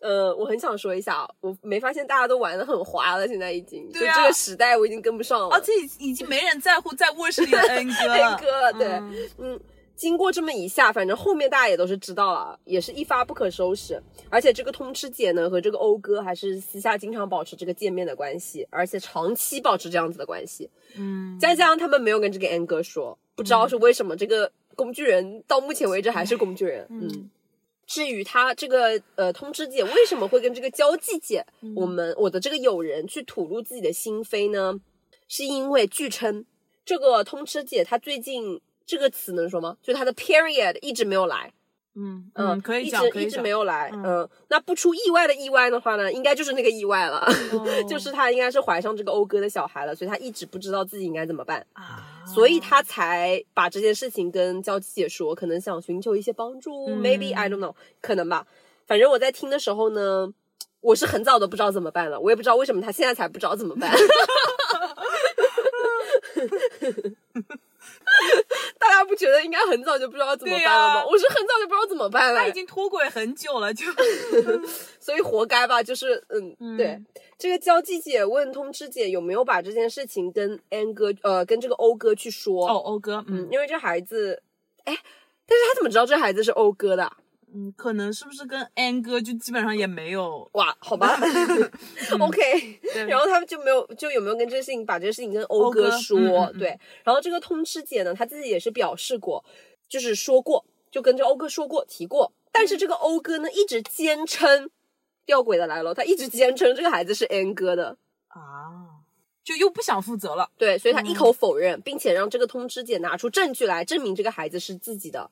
呃，我很想说一下啊，我没发现大家都玩的很滑了，现在已经、对啊就这个时代我已经跟不上了。而且已经没人在乎在卧室里的 N 哥了。N 哥对嗯嗯，经过这么一下，反正后面大家也都是知道了，也是一发不可收拾。而且这个通吃姐呢和这个欧哥还是私下经常保持这个见面的关系，而且长期保持这样子的关系。嗯，加上他们没有跟这个 N 哥说，不知道是为什么这个工具人到目前为止还是工具人。嗯。至于他这个呃通知姐为什么会跟这个交际姐，我们我的这个友人去吐露自己的心扉呢？是因为据称这个通吃姐她最近这个词能说吗？就她的 period 一直没有来，嗯嗯，嗯，可以一直一直没。有来，嗯嗯，那不出意外的意外的话呢，应该就是那个意外了，哦 就是她应该是怀上这个欧哥的小孩了，所以她一直不知道自己应该怎么办。啊，所以她才把这件事情跟娇妻姐说，可能想寻求一些帮助、嗯 m a y b e I don't know，可能吧。反正我在听的时候呢，我是很早都不知道怎么办了，我也不知道为什么她现在才不知道怎么办。不觉得应该很早就不知道怎么办了吗？啊我是很早就不知道怎么办了他已，经脱轨很久了，就 所以活该吧。就是嗯，嗯对。这个交际姐问通知姐有没有把这件事情跟 N 哥呃跟这个欧哥去说，哦，欧哥，嗯，嗯因为这孩子，哎，但是他怎么知道这孩子是欧哥的啊？嗯，可能是不是跟 N 哥就基本上也没有哇，好吧，OK，然后他们就没有，就有没有跟这个事情把这个事情跟欧欧哥说？嗯嗯嗯对，然后这个通吃姐呢，她自己也是表示过，就是说过，就跟这欧哥说过提过，但是这个欧哥呢一直坚称，吊诡的来了，他一直坚称这个孩子是 N 哥的。啊，就又不想负责了。对，所以他一口否认，并且让这个通知姐拿出证据来证明这个孩子是自己的。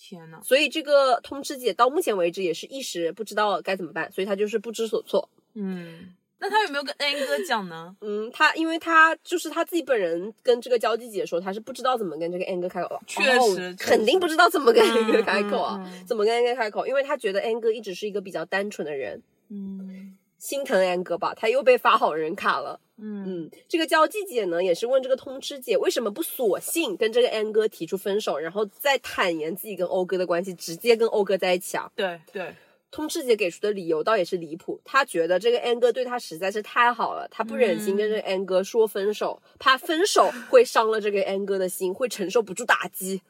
天呐，所以这个通知姐到目前为止也是一时不知道该怎么办，所以她就是不知所措。嗯，那她有没有跟 N 哥讲呢？嗯，她因为她就是她自己本人跟这个交际姐说，她是不知道怎么跟这个 N 哥开口，确哦实确肯定不知道怎么跟 N 哥嗯开口啊，嗯嗯。怎么跟 N 哥开口，因为她觉得 N 哥一直是一个比较单纯的人，嗯心疼 N 哥吧，他又被发好人卡了。嗯嗯，这个交际姐呢，也是问这个通知姐为什么不索性跟这个 N 哥提出分手，然后再坦言自己跟欧哥的关系，直接跟欧哥在一起啊？对对，通知姐给出的理由倒也是离谱，她觉得这个 N 哥对她实在是太好了，她不忍心跟这个 N 哥说分手，怕分手会伤了这个 N 哥的心，会承受不住打击，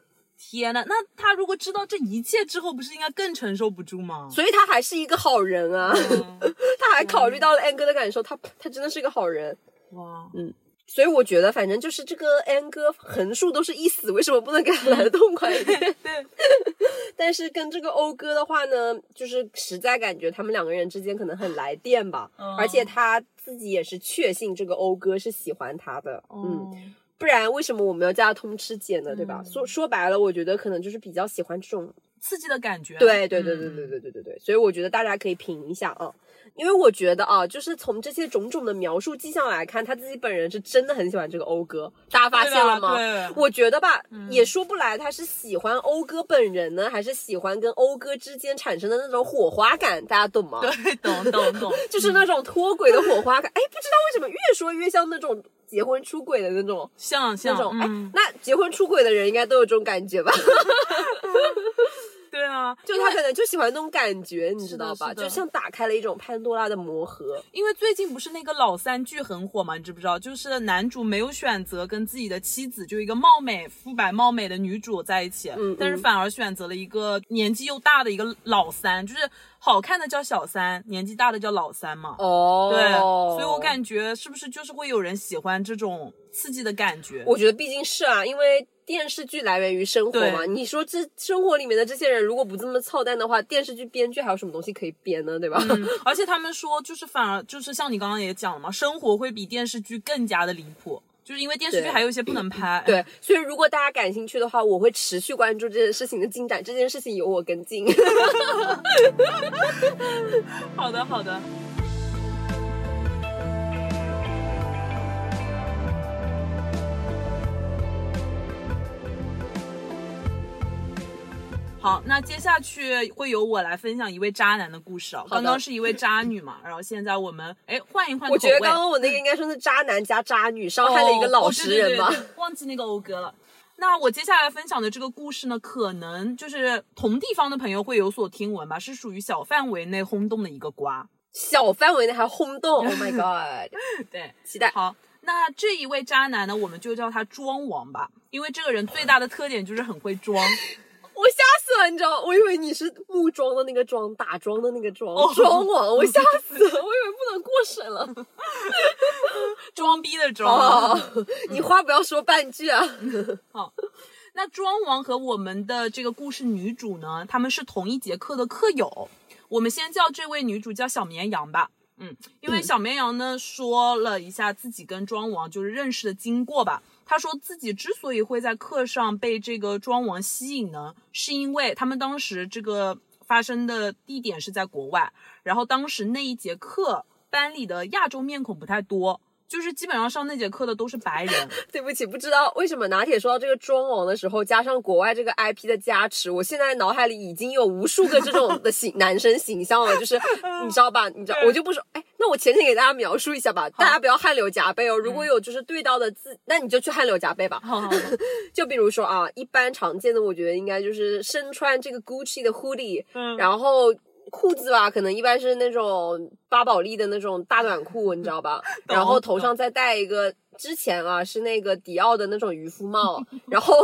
天呐，那他如果知道这一切之后，不是应该更承受不住吗？所以他还是一个好人啊，嗯 他还考虑到了 N 哥的感受，他他真的是一个好人。哇，嗯所以我觉得，反正就是这个 N 哥横竖都是一死，为什么不能给他来的痛快一点？对，但是跟这个欧哥的话呢，就是实在感觉他们两个人之间可能很来电吧，嗯而且他自己也是确信这个欧哥是喜欢他的，嗯，嗯，不然为什么我们要叫他通吃姐呢？对吧？嗯说说白了，我觉得可能就是比较喜欢这种刺激的感觉。对对对对嗯对对对对对，所以我觉得大家可以品一下啊，因为我觉得啊，就是从这些种种的描述迹象来看，他自己本人是真的很喜欢这个欧哥，大家发现了吗？我觉得吧，嗯也说不来他是喜欢欧哥本人呢，还是喜欢跟欧哥之间产生的那种火花感，大家懂吗？对，懂懂懂，就是那种脱轨的火花感。哎，不知道为什么越说越像那种结婚出轨的那种像像那种。哎、嗯，那结婚出轨的人应该都有这种感觉吧？对啊，就他可能就喜欢那种感觉，你知道吧？就像打开了一种潘多拉的魔盒。因为最近不是那个老三剧很火嘛，你知不知道？就是男主没有选择跟自己的妻子，就一个貌美肤白貌美的女主在一起，嗯但是反而选择了一个年纪又大的一个老三，就是好看的叫小三，年纪大的叫老三嘛。哦，对，所以我感觉是不是就是会有人喜欢这种刺激的感觉？我觉得毕竟是啊，因为电视剧来源于生活嘛。你说这生活里面的这些人如果不这么操蛋的话，电视剧编剧还有什么东西可以编呢？对吧？嗯，而且他们说，就是反而就是像你刚刚也讲了嘛，生活会比电视剧更加的离谱，就是因为电视剧还有一些不能拍。对，所以如果大家感兴趣的话，我会持续关注这件事情的进展。这件事情由我跟进。好 的好的。好，那接下去会由我来分享一位渣男的故事啊。的刚刚是一位渣女嘛，然后现在我们哎换一换。我觉得刚刚我那个应该说是渣男加渣女，伤害了一个老实人吧。哦哦对对对对忘记那个欧哥了。那我接下来分享的这个故事呢，可能就是同地方的朋友会有所听闻吧，是属于小范围内轰动的一个瓜。小范围内还轰动，Oh my god！对，期待。好，那这一位渣男呢，我们就叫他装王吧，因为这个人最大的特点就是很会装。我吓你知道？我以为你是木桩的那个桩，打桩的那个桩，哦桩王，我 吓死了，我以为不能过审了。装逼的 装。哦，你话不要说半句啊。好那庄王和我们的这个故事女主呢，他们是同一节课的课友。我们先叫这位女主叫小绵羊吧。嗯，因为小绵羊呢说了一下自己跟庄王就是认识的经过吧。他说自己之所以会在课上被这个庄王吸引呢，是因为他们当时这个发生的地点是在国外，然后当时那一节课班里的亚洲面孔不太多，就是基本上上那节课的都是白人。对不起，不知道为什么拿铁说到这个妆王的时候，加上国外这个 IP 的加持，我现在脑海里已经有无数个这种的形 男生形象了，就是你知道吧？你知道，我就不说，哎，那我浅浅给大家描述一下吧，大家不要汗流浃背哦。如果有就是对到的字，那你就去汗流浃背吧。好好好，就比如说啊，一般常见的，我觉得应该就是身穿这个 Gucci 的 hoodie，嗯然后裤子吧，可能一般是那种巴宝莉的那种大短裤，你知道吧？然后头上再戴一个，之前啊是那个迪奥的那种渔夫帽，然后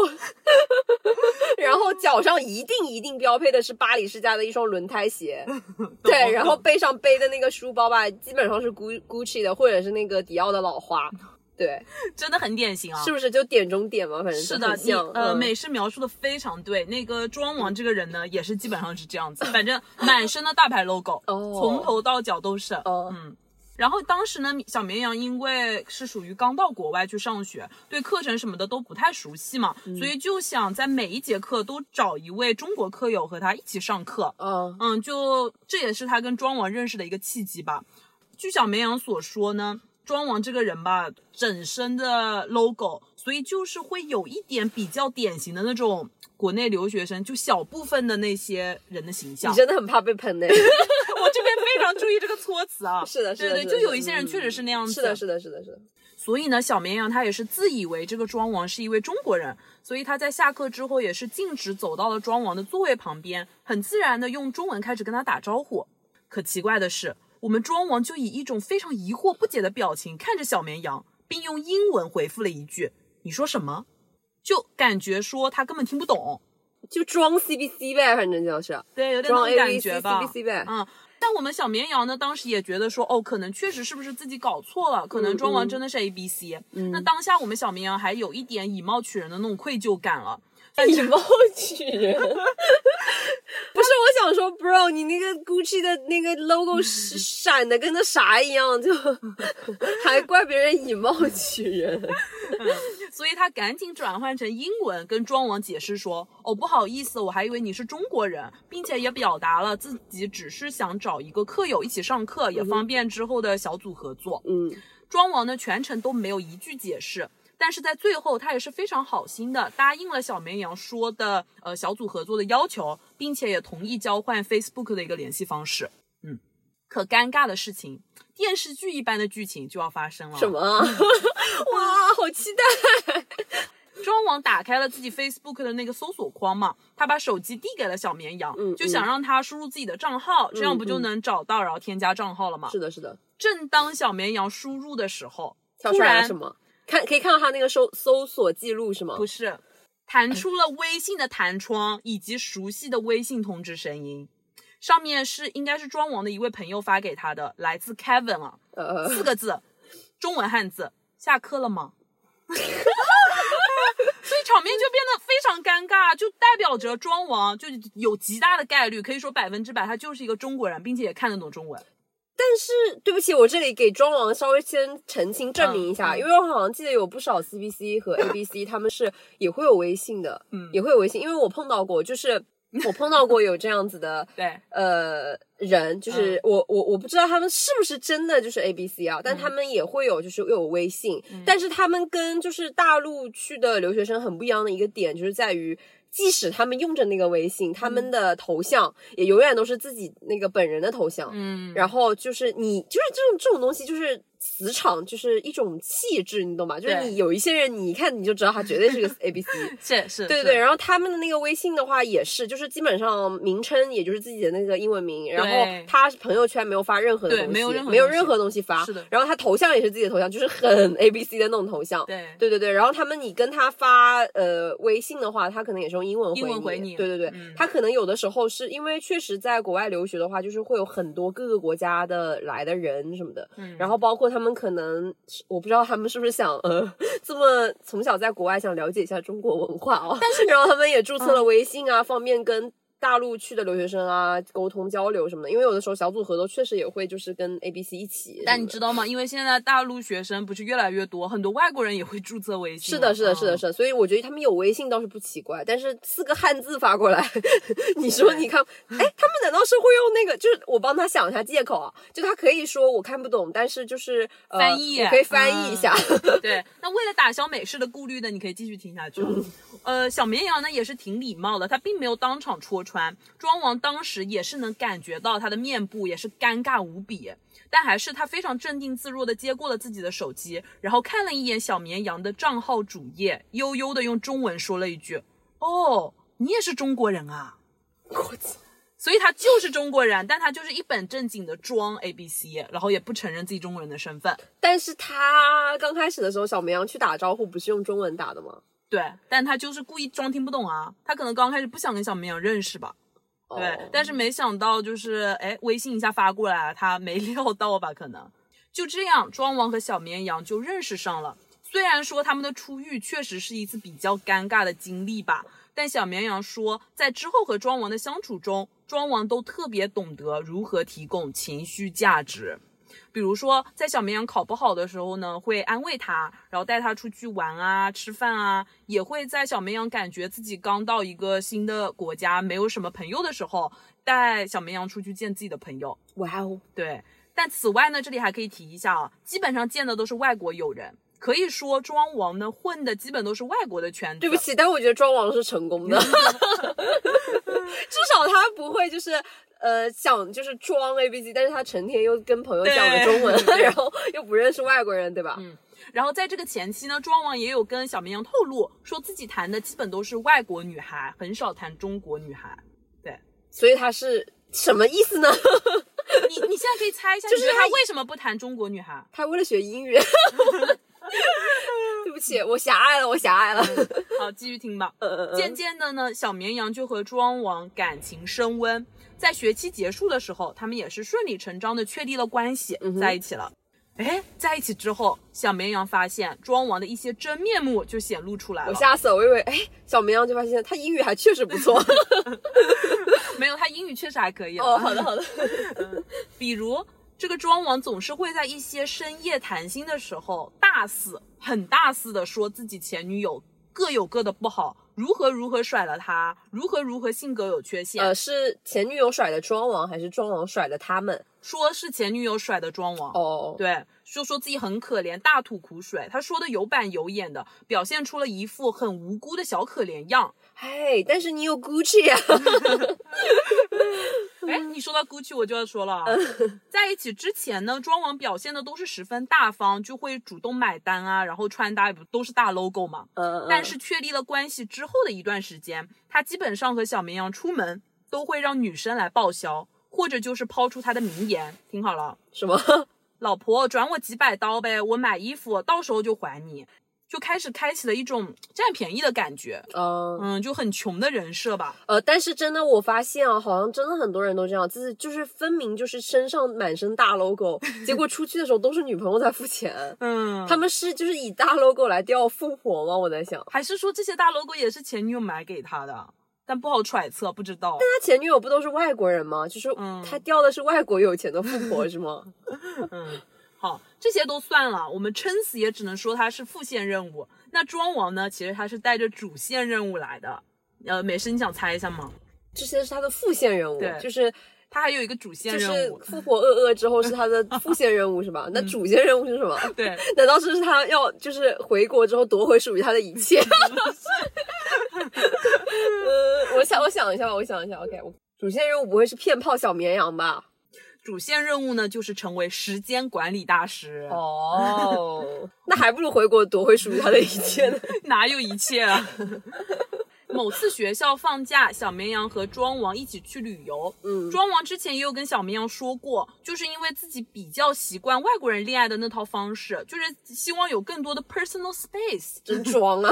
然后脚上一定一定标配的是巴黎世家的一双轮胎鞋，对，然后背上背的那个书包吧，基本上是 Gu Gucci 的，或者是那个迪奥的老花。对，真的很典型啊。是不是就点中点嘛？反正是的，你呃，嗯美式描述的非常对。那个庄王这个人呢，也是基本上是这样子，反正满身的大牌 logo，、哦从头到脚都是。哦嗯。然后当时呢，小绵羊因为是属于刚到国外去上学，对课程什么的都不太熟悉嘛，嗯所以就想在每一节课都找一位中国课友和他一起上课。嗯嗯，就这也是他跟庄王认识的一个契机吧。据小绵羊所说呢，庄王这个人吧，整身的 logo，所以就是会有一点比较典型的那种国内留学生，就小部分的那些人的形象你。真的很怕被喷呢。我这边非常注意这个措辞啊。是的，是的，对对，就有一些人嗯确实是那样子。是的，是的，是的，是的。所以呢，小绵羊他也是自以为这个庄王是一位中国人，所以他在下课之后也是径直走到了庄王的座位旁边，很自然的用中文开始跟他打招呼。可奇怪的是，我们庄王就以一种非常疑惑不解的表情看着小绵羊，并用英文回复了一句：“你说什么？”就感觉说他根本听不懂。就装 CBC 呗，反正就是对，有点那种感觉吧。CBC 呗。嗯，但我们小绵羊呢，当时也觉得说，哦，可能确实是不是自己搞错了，可能庄王真的是 A B C、那当下我们小绵羊还有一点以貌取人的那种愧疚感了。以貌取人。不是，我想说，bro，你那个 Gucci 的那个 logo 是闪的跟那啥一样，就 还怪别人以貌取人。所以他赶紧转换成英文跟庄王解释说：“哦，不好意思，我还以为你是中国人，并且也表达了自己只是想找一个课友一起上课，也方便之后的小组合作。嗯，庄王呢全程都没有一句解释，但是在最后他也是非常好心的答应了小绵羊说的呃小组合作的要求，并且也同意交换 Facebook 的一个联系方式。嗯，可尴尬的事情，电视剧一般的剧情就要发生了。什么啊？哇，好期待！庄王打开了自己 Facebook 的那个搜索框嘛，他把手机递给了小绵羊，嗯就想让他输入自己的账号，这样不就能找到，然后添加账号了吗？是的，是的，正当小绵羊输入的时候，跳突然出来了什么？看可以看到他那个搜搜索记录是吗？不是，弹出了微信的弹窗以及熟悉的微信通知声音，上面是应该是庄王的一位朋友发给他的，来自 Kevin 啊，呃，四个字，中文汉字，下课了吗？所以场面就变得非常尴尬，就代表着庄王就有极大的概率，可以说百分之百，他就是一个中国人，并且也看得懂中文。但是对不起，我这里给庄王稍微先澄清证明一下，因为我好像记得有不少 CBC 和 ABC 他们是也会有微信的，嗯。也会有微信，因为我碰到过，就是 我碰到过有这样子的对，呃人，就是我我我不知道他们是不是真的就是 A B C 啊，但他们也会有就是又有微信，但是他们跟就是大陆去的留学生很不一样的一个点，就是在于。即使他们用着那个微信，他们的头像也永远都是自己那个本人的头像。嗯，然后就是你，就是这种这种东西，就是磁场，就是一种气质，你懂吗？就是你有一些人，你一看你就知道他绝对是个 A B C。是是，对对对，然后他们的那个微信的话也是，就是基本上名称也就是自己的那个英文名，然后他朋友圈没有发任何的东西，没有任何东西没有任何东西发，是的然后他头像也是自己的头像，就是很 A B C 的那种头像。对对对对，然后他们你跟他发呃微信的话，他可能也是用英文回英文回你对对对，嗯他可能有的时候是因为确实在国外留学的话，就是会有很多各个国家的来的人什么的，嗯然后包括他们可能我不知道他们是不是想 呃这么从小在国外想了解一下中国文化哦，但是然后他们也注册了微信啊，方便跟。大陆去的留学生啊，沟通交流什么的，因为有的时候小组合作确实也会就是跟 A、B、C 一起。但你知道吗？因为现在大陆学生不是越来越多，很多外国人也会注册微信。是的，是的，是的，嗯是的，所以我觉得他们有微信倒是不奇怪，但是四个汉字发过来，你说你看，哎，他们难道是会用那个？就是我帮他想一下借口啊，就他可以说我看不懂，但是就是、呃、翻译我可以翻译一下。对，那为了打消美式的顾虑呢，你可以继续听下去。呃，小绵羊呢也是挺礼貌的，他并没有当场戳穿。庄王当时也是能感觉到他的面部也是尴尬无比，但还是他非常镇定自若的接过了自己的手机，然后看了一眼小绵羊的账号主页，悠悠的用中文说了一句：“哦，你也是中国人啊。”我操！所以他就是中国人，但他就是一本正经的装 A B C，然后也不承认自己中国人的身份。但是他刚开始的时候，小绵羊去打招呼不是用中文打的吗？对，但他就是故意装听不懂啊。他可能刚开始不想跟小绵羊认识吧。对，哦但是没想到就是，哎，微信一下发过来，他没 料到吧？可能就这样，庄王和小绵羊就认识上了。虽然说他们的初遇确实是一次比较尴尬的经历吧，但小绵羊说，在之后和庄王的相处中，庄王都特别懂得如何提供情绪价值。比如说，在小绵羊考不好的时候呢，会安慰他，然后带他出去玩啊、吃饭啊，也会在小绵羊感觉自己刚到一个新的国家，没有什么朋友的时候，带小绵羊出去见自己的朋友。哇哦，对，但此外呢，这里还可以提一下啊，基本上见的都是外国友人，可以说庄王呢混的基本都是外国的圈子。对不起，但我觉得庄王是成功的，至少他不会就是。呃，想就是装 A B C，但是他成天又跟朋友讲的中文，然后又不认识外国人，对吧？嗯然后在这个前期呢，庄王也有跟小绵羊透露，说自己谈的基本都是外国女孩，很少谈中国女孩。对所以他是什么意思呢？你，你现在可以猜一下，就是他为什么不谈中国女孩？他为了学英语，对不起，我狭隘了，我狭隘了。好，继续听吧。渐渐的呢，小绵羊就和庄王感情升温，在学期结束的时候，他们也是顺理成章的确立了关系，嗯在一起了。哎，在一起之后，小绵羊发现庄王的一些真面目就显露出来了。我吓死了，我以为哎，小绵羊就发现他英语还确实不错。没有，他英语确实还可以。哦，好的好的。比如这个庄王总是会在一些深夜谈心的时候，大肆很大肆的说自己前女友各有各的不好，如何如何甩了他，如何如何性格有缺陷，呃，是前女友甩的庄王，还是庄王甩的他们？说是前女友甩的庄王。哦，对，就说自己很可怜，大吐苦水。他说的有板有眼的，表现出了一副很无辜的小可怜样。嘿，但是你有 Gucci 啊。哎，你说到 Gucci，我就要说了啊，在一起之前呢，庄王表现的都是十分大方，就会主动买单啊，然后穿搭也不都是大 logo 嘛。嗯，嗯但是确立了关系之后的一段时间，他基本上和小绵羊出门都会让女生来报销，或者就是抛出他的名言，听好了。什么？老婆转我几百刀呗，我买衣服到时候就还你，就开始开启了一种占便宜的感觉，嗯嗯，就很穷的人设吧。呃，但是真的我发现啊，好像真的很多人都这样，就是就是分明就是身上满身大 logo，结果出去的时候都是女朋友在付钱。嗯，他们是就是以大 logo 来钓富婆吗？我在想，还是说这些大 logo 也是前女友买给他的，但不好揣测，不知道。但他前女友不都是外国人吗？就是嗯他钓的是外国有钱的富婆 是吗？嗯，好，这些都算了，我们撑死也只能说他是副线任务。那庄王呢，其实他是带着主线任务来的。呃，美诗，你想猜一下吗？这些是他的副线任务对，就是他还有一个主线任务就是任务。富婆饿饿之后是他的 副线任务是吧？那主线任务是什么？对，难道是他要就是回国之后夺回属于他的一切？呃，我想我想一下吧，我想一下。OK，我主线任务不会是骗炮小绵羊吧？主线任务呢，就是成为时间管理大师。哦，那还不如回国夺回属于他的一切呢。哪有一切啊？某次学校放假，小绵羊和庄王一起去旅游。嗯庄王之前也有跟小绵羊说过，就是因为自己比较习惯外国人恋爱的那套方式，就是希望有更多的 personal space。真装啊！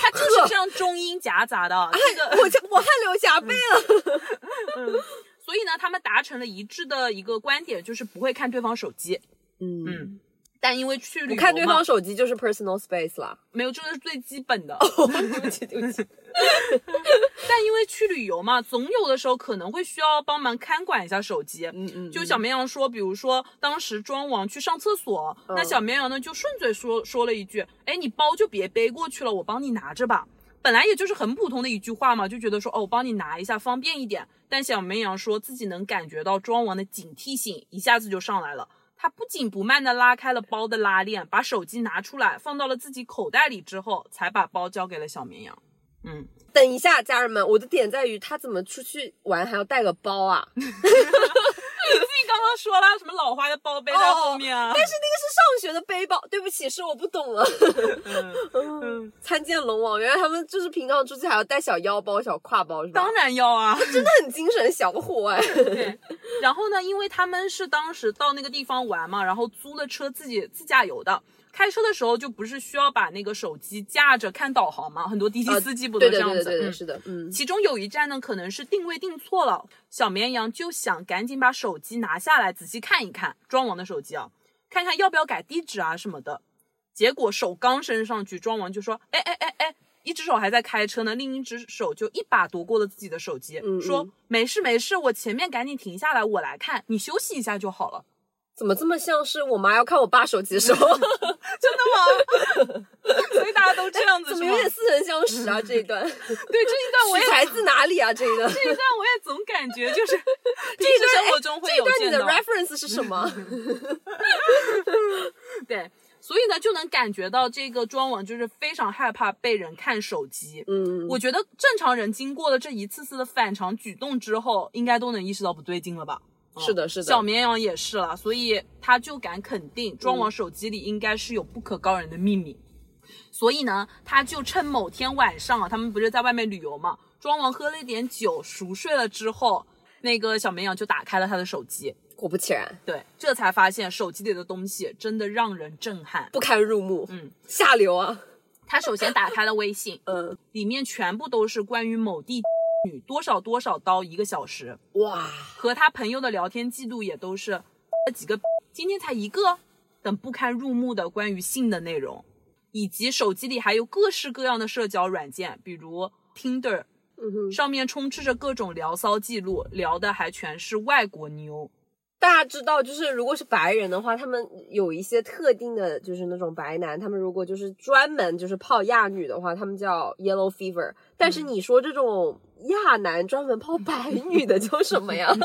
他就是这样中英夹杂的，这个我我汗流浃背了。所以呢，他们达成了一致的一个观点，就是不会看对方手机。嗯，嗯，但因为去旅游看对方手机就是 personal space 啦。没有，这个是最基本的。对不起，对不起。但因为去旅游嘛，总有的时候可能会需要帮忙看管一下手机。嗯嗯，就小绵羊说，比如说当时庄王去上厕所，嗯那小绵羊呢就顺嘴说说了一句：“哎，你包就别背过去了，我帮你拿着吧。”本来也就是很普通的一句话嘛，就觉得说哦，我帮你拿一下方便一点。但小绵羊说自己能感觉到庄王的警惕性一下子就上来了。他不紧不慢地拉开了包的拉链，把手机拿出来放到了自己口袋里之后，才把包交给了小绵羊。嗯，等一下，家人们，我的点在于他怎么出去玩还要带个包啊？你自己刚刚说了什么老花的包背在后面啊？但是那个是上学的背包，对不起，是我不懂了。嗯，参见龙王，原来他们就是平常出去还要带小腰包、小挎包，是吧？当然要啊。真的很精神小伙哎。对，然后呢，因为他们是当时到那个地方玩嘛，然后租了车自己自驾游的。开车的时候就不是需要把那个手机架着看导航吗？很多滴滴司机不都这样子？的对对对的，嗯是的，嗯。其中有一站呢，可能是定位定错了，小绵羊就想赶紧把手机拿下来仔细看一看，庄王的手机啊，看看要不要改地址啊什么的。结果手刚伸上去，庄王就说：“哎哎哎哎！”一只手还在开车呢，另一只手就一把夺过了自己的手机，嗯说嗯：“没事没事，我前面赶紧停下来，我来看，你休息一下就好了。怎么这么像是我妈要看我爸手机的时候？” 真的吗？所以大家都这样子？怎么有点似曾相识啊？这一段对这一段我也来自哪里啊？这一段这一段我也总感觉就是这一段生活中会这一段你的 reference 是什么？对，所以呢，就能感觉到这个庄王就是非常害怕被人看手机。嗯，我觉得正常人经过了这一次次的反常举动之后，应该都能意识到不对劲了吧？是的，是的。小绵羊也是了，所以他就敢肯定庄王手机里应该是有不可告人的秘密。所以呢，他就趁某天晚上啊，他们不是在外面旅游嘛，庄王喝了一点酒，熟睡了之后，那个小绵羊就打开了他的手机，果不其然，对，这才发现手机里的东西真的让人震撼。不堪入目，嗯，下流啊，他首先打开了微信，嗯，里面全部都是关于某地女多少多少刀一个小时，哇，和他朋友的聊天记录也都是几个今天才一个等不堪入目的关于性的内容，以及手机里还有各式各样的社交软件，比如 Tinder，嗯哼，上面充斥着各种聊骚记录，聊的还全是外国妞。大家知道，就是如果是白人的话，他们有一些特定的，就是那种白男，他们如果就是专门就是泡亚女的话，他们叫 yellow fever。但是你说这种亚男专门泡白女的叫什么呀？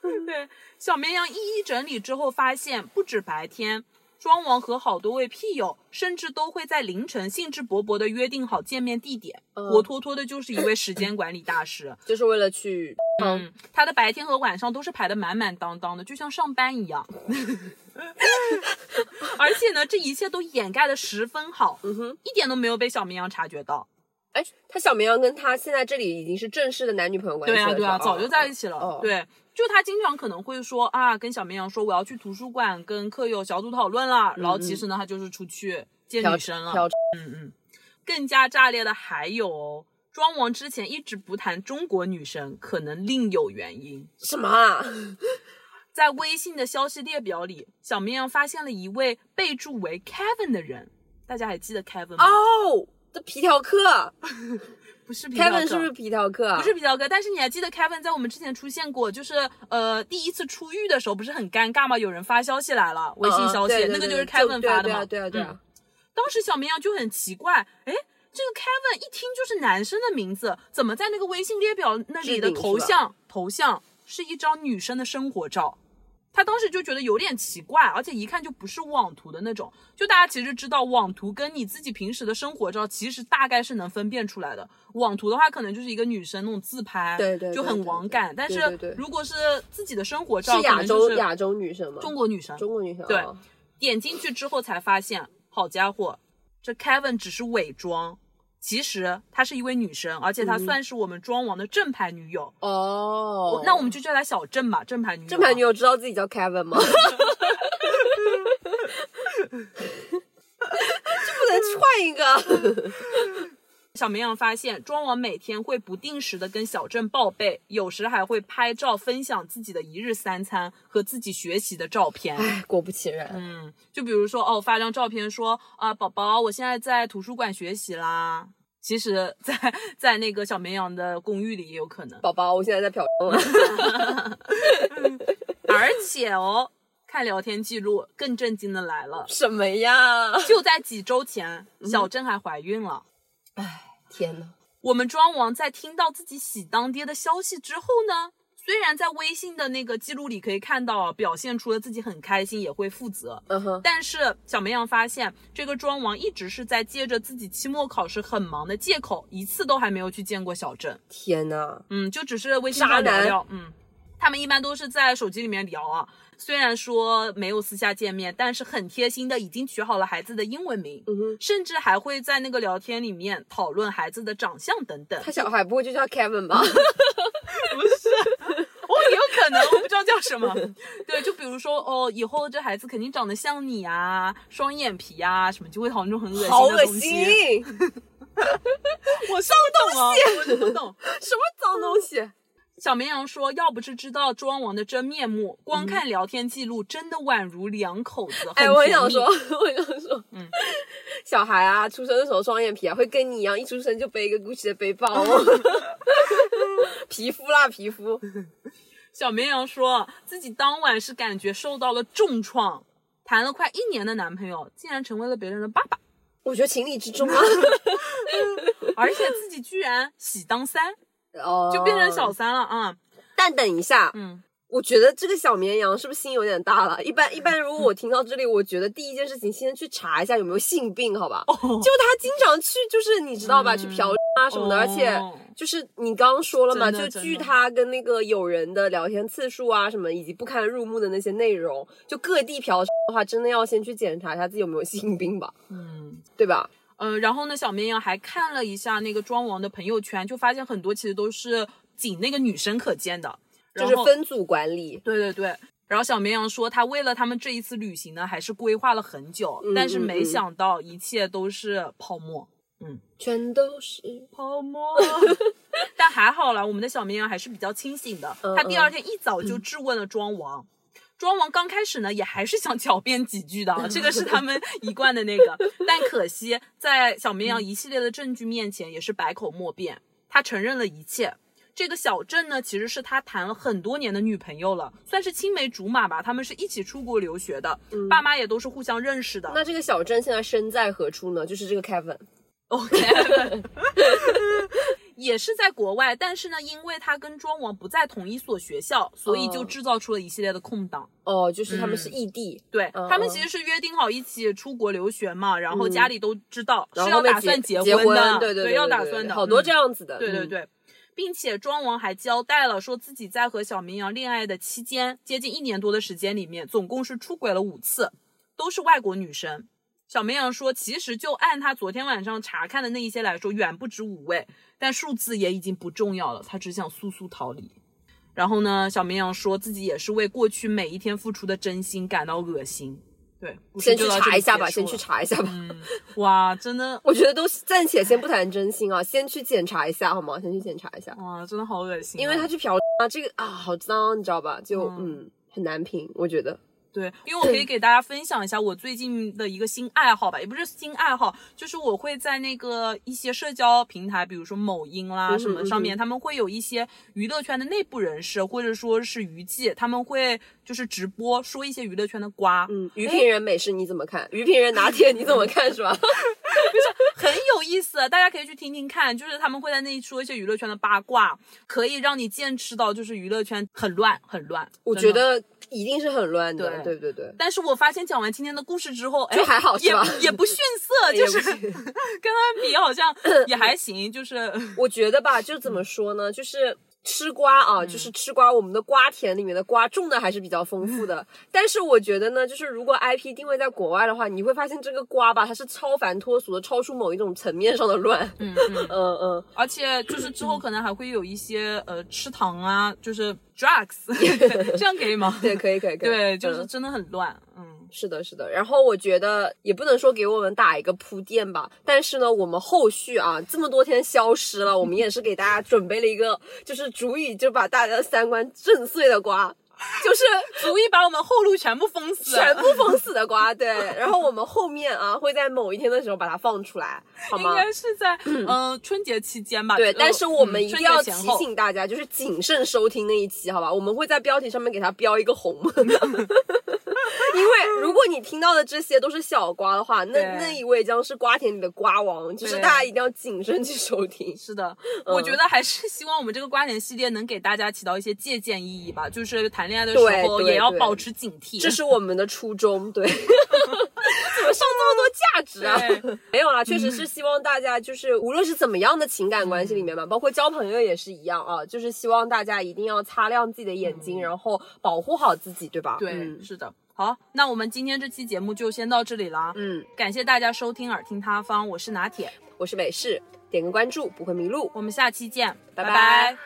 对，小绵羊一一整理之后，发现不止白天，庄王和好多位屁友，甚至都会在凌晨兴致勃勃的约定好见面地点，嗯活脱脱的就是一位时间管理大师。就是为了去，嗯，他的白天和晚上都是排的满满当当的，就像上班一样。而且呢，这一切都掩盖的十分好，嗯哼，一点都没有被小绵羊察觉到。哎，他小绵羊跟他现在这里已经是正式的男女朋友关系了，对啊，对啊，早就在一起了。哦对，就他经常可能会说啊，跟小绵羊说我要去图书馆跟课友小组讨论啦，然后其实呢，他就是出去见女生了。嗯嗯。更加炸裂的还有哦，庄王之前一直不谈中国女生，可能另有原因。什么啊？在微信的消息列表里，小绵羊发现了一位备注为 Kevin 的人，大家还记得 Kevin 吗？哦，这皮条客 不是皮条客，Kevin 是不是皮条客啊？不是皮条客，但是你还记得 Kevin 在我们之前出现过，就是呃第一次出狱的时候不是很尴尬吗？有人发消息来了，微信消息，嗯对对那个就是对 Kevin 发的嘛。对啊，对啊，对啊嗯。当时小绵羊就很奇怪，哎，这个 Kevin 一听就是男生的名字，怎么在那个微信列表那里的头像头像是一张女生的生活照？他当时就觉得有点奇怪，而且一看就不是网图的那种。就大家其实知道，网图跟你自己平时的生活照其实大概是能分辨出来的。网图的话，可能就是一个女生那种自拍，对对对就很网感。但是如果是自己的生活照，是亚洲亚洲女生吗？中国女生，中国女生对啊点进去之后才发现，好家伙，这 Kevin 只是伪装，其实她是一位女生，而且她算是我们庄王的正牌女友。哦，那我们就叫她小郑吧，正牌女友。正牌女友知道自己叫 Kevin 吗？就不能换一个？小绵羊发现，庄王每天会不定时的跟小郑报备，有时还会拍照分享自己的一日三餐和自己学习的照片。唉，果不其然，嗯，就比如说哦，发张照片说啊，宝宝，我现在在图书馆学习啦。其实在，在那个小绵羊的公寓里也有可能。宝宝，我现在在嫖娼了。而且哦，看聊天记录，更震惊的来了，什么呀？就在几周前，小郑还怀孕了。哎，天呐，我们庄王在听到自己喜当爹的消息之后呢，虽然在微信的那个记录里可以看到，表现出了自己很开心，也会负责，嗯哼，但是小绵羊发现，这个庄王一直是在借着自己期末考试很忙的借口，一次都还没有去见过小郑。天呐，嗯，就只是微信上聊聊。嗯，他们一般都是在手机里面聊啊。虽然说没有私下见面，但是很贴心的已经取好了孩子的英文名，嗯，甚至还会在那个聊天里面讨论孩子的长相等等。他小孩不会就叫 Kevin 吧？哦，也有可能，我不知道叫什么。对，就比如说哦，以后这孩子肯定长得像你啊，双眼皮啊，什么就会讨论这种很恶心好恶的东西。心，我是不懂啊，我是不懂。什么脏东西？小绵羊说：“要不是知道庄王的真面目，光看聊天记录，真的宛如两口子。哎，我也想说，我也想说，嗯，小孩啊，出生的时候双眼皮啊，会跟你一样，一出生就背一个 GUCCI 的背包哦，皮肤啦，皮肤，小绵羊说自己当晚是感觉受到了重创，谈了快一年的男朋友竟然成为了别人的爸爸，我觉得情理之中啊，而且自己居然喜当三，哦，就变成小。三了啊！但等一下，嗯，我觉得这个小绵羊是不是心有点大了？一般一般，如果我听到这里，我觉得第一件事情先去查一下有没有性病，好吧？哦，就他经常去，就是你知道吧，嗯去嫖啊什么的，而且哦就是你刚刚说了嘛，就据他跟那个友人的聊天次数啊什么，以及不堪入目的那些内容，就各地嫖的话，真的要先去检查一下自己有没有性病吧，嗯。对吧？嗯，然后呢，小绵羊还看了一下那个庄王的朋友圈，就发现很多其实都是仅那个女生可见的。就是分组管理。对对对。然后小绵羊说，他为了他们这一次旅行呢，还是规划了很久，嗯但是没想到一切都是泡沫。嗯全都是泡沫。但还好啦，我们的小绵羊还是比较清醒的。嗯他第二天一早就质问了庄王。庄王刚开始呢，也还是想狡辩几句的啊，这个是他们 一贯的那个。但可惜，在小绵羊一系列的证据面前，也是百口莫辩。他承认了一切。这个小镇呢，其实是他谈了很多年的女朋友了，算是青梅竹马吧。他们是一起出国留学的，爸妈也都是互相认识的。那这个小镇现在身在何处呢？就是这个 Kevin，OK，也是在国外，但是呢，因为他跟庄王不在同一所学校，所以就哦制造出了一系列的空档。哦，就是他们是异地，对、他们其实是约定好一起出国留学嘛，然后嗯家里都知道、是要打算结婚的，对对对，要打算的，好多这样。子的，嗯，对对对，并且庄王还交代了，说自己在和小绵羊恋爱的期间，接近一年多的时间里面，总共是出轨了五次，都是外国女生。小绵羊说，其实就按他昨天晚上查看的那一些来说，远不止五位，但数字也已经不重要了，他只想速速逃离。然后呢，小绵羊说自己也是为过去每一天付出的真心感到恶心。对，先去查一下吧，先去。查一下吧。嗯，哇，真的，我觉得都暂且先不谈真心啊，先去检查一下好吗？先去检查一下，哇，真的好恶心啊、因为他去嫖啊，这个啊好脏，你知道吧？就嗯嗯很难评，我觉得。对，因为我可以给大家分享一下我最近的一个新爱好吧，也不是新爱好，就是我会在那个一些社交平台，比如说某音啦什么上面，他们会有一些娱乐圈的内部人士或者说是娱记，他们会就是直播说一些娱乐圈的瓜，嗯，娱评人美式你怎么看？娱评人拿铁你怎么看？是吧？很有意思，大家可以去听听看，就是他们会在那里说一些娱乐圈的八卦，可以让你见识到就是娱乐圈很乱很乱。我觉得一定是很乱的，对对对对。但是我发现讲完今天的故事之后，哎，就还好是也吧也不逊色，就是跟他们比好像也还行，就是我觉得吧，就怎么说呢，就是。吃瓜啊，嗯就是吃瓜，我们的瓜田里面的瓜种的还是比较丰富的。但是我觉得呢，就是如果 IP 定位在国外的话，你会发现这个瓜吧，它是超凡脱俗的，超出某一种层面上的乱。嗯嗯，嗯 嗯，而且就是之后可能还会有一些呃吃糖啊，就是 drugs，这样可以吗？对，可以可以可以。对，就是嗯真的很乱，嗯。是的，是的。然后我觉得也不能说给我们打一个铺垫吧，但是呢，我们后续啊这么多天消失了，我们也是给大家准备了一个，就是足以就把大家的三观震碎的瓜，就是 足以把我们后路全部封死，全部 封死的瓜。对，然后我们后面啊会在某一天的时候把它放出来，好应？该是在嗯、呃春节期间吧。对，呃但是我们嗯一定要提醒大家，就是谨慎收听那一期，好吧？我们会在标题上面给它标一个红，因为如果你听到的这些都是小瓜的话，那那一位将是瓜田里的瓜王，就是大家一定要谨慎去收听。是的，嗯我觉得还是希望我们这个瓜田系列能给大家起到一些借鉴意义吧，就是谈恋爱的时候也要保持警惕。这是我们的初衷，对。怎么上那么多价值啊？没有啦，确实是希望大家就是无论是怎么样的情感关系里面嘛，包括交朋友也是一样啊，就是希望大家一定要擦亮自己的眼睛，然后保护好自己，对吧？对，嗯是的。好，那我们今天这期节目就先到这里了。嗯，感谢大家收听耳听他方，我是拿铁，我是美式，点个关注不会迷路。我们下期见，拜拜拜拜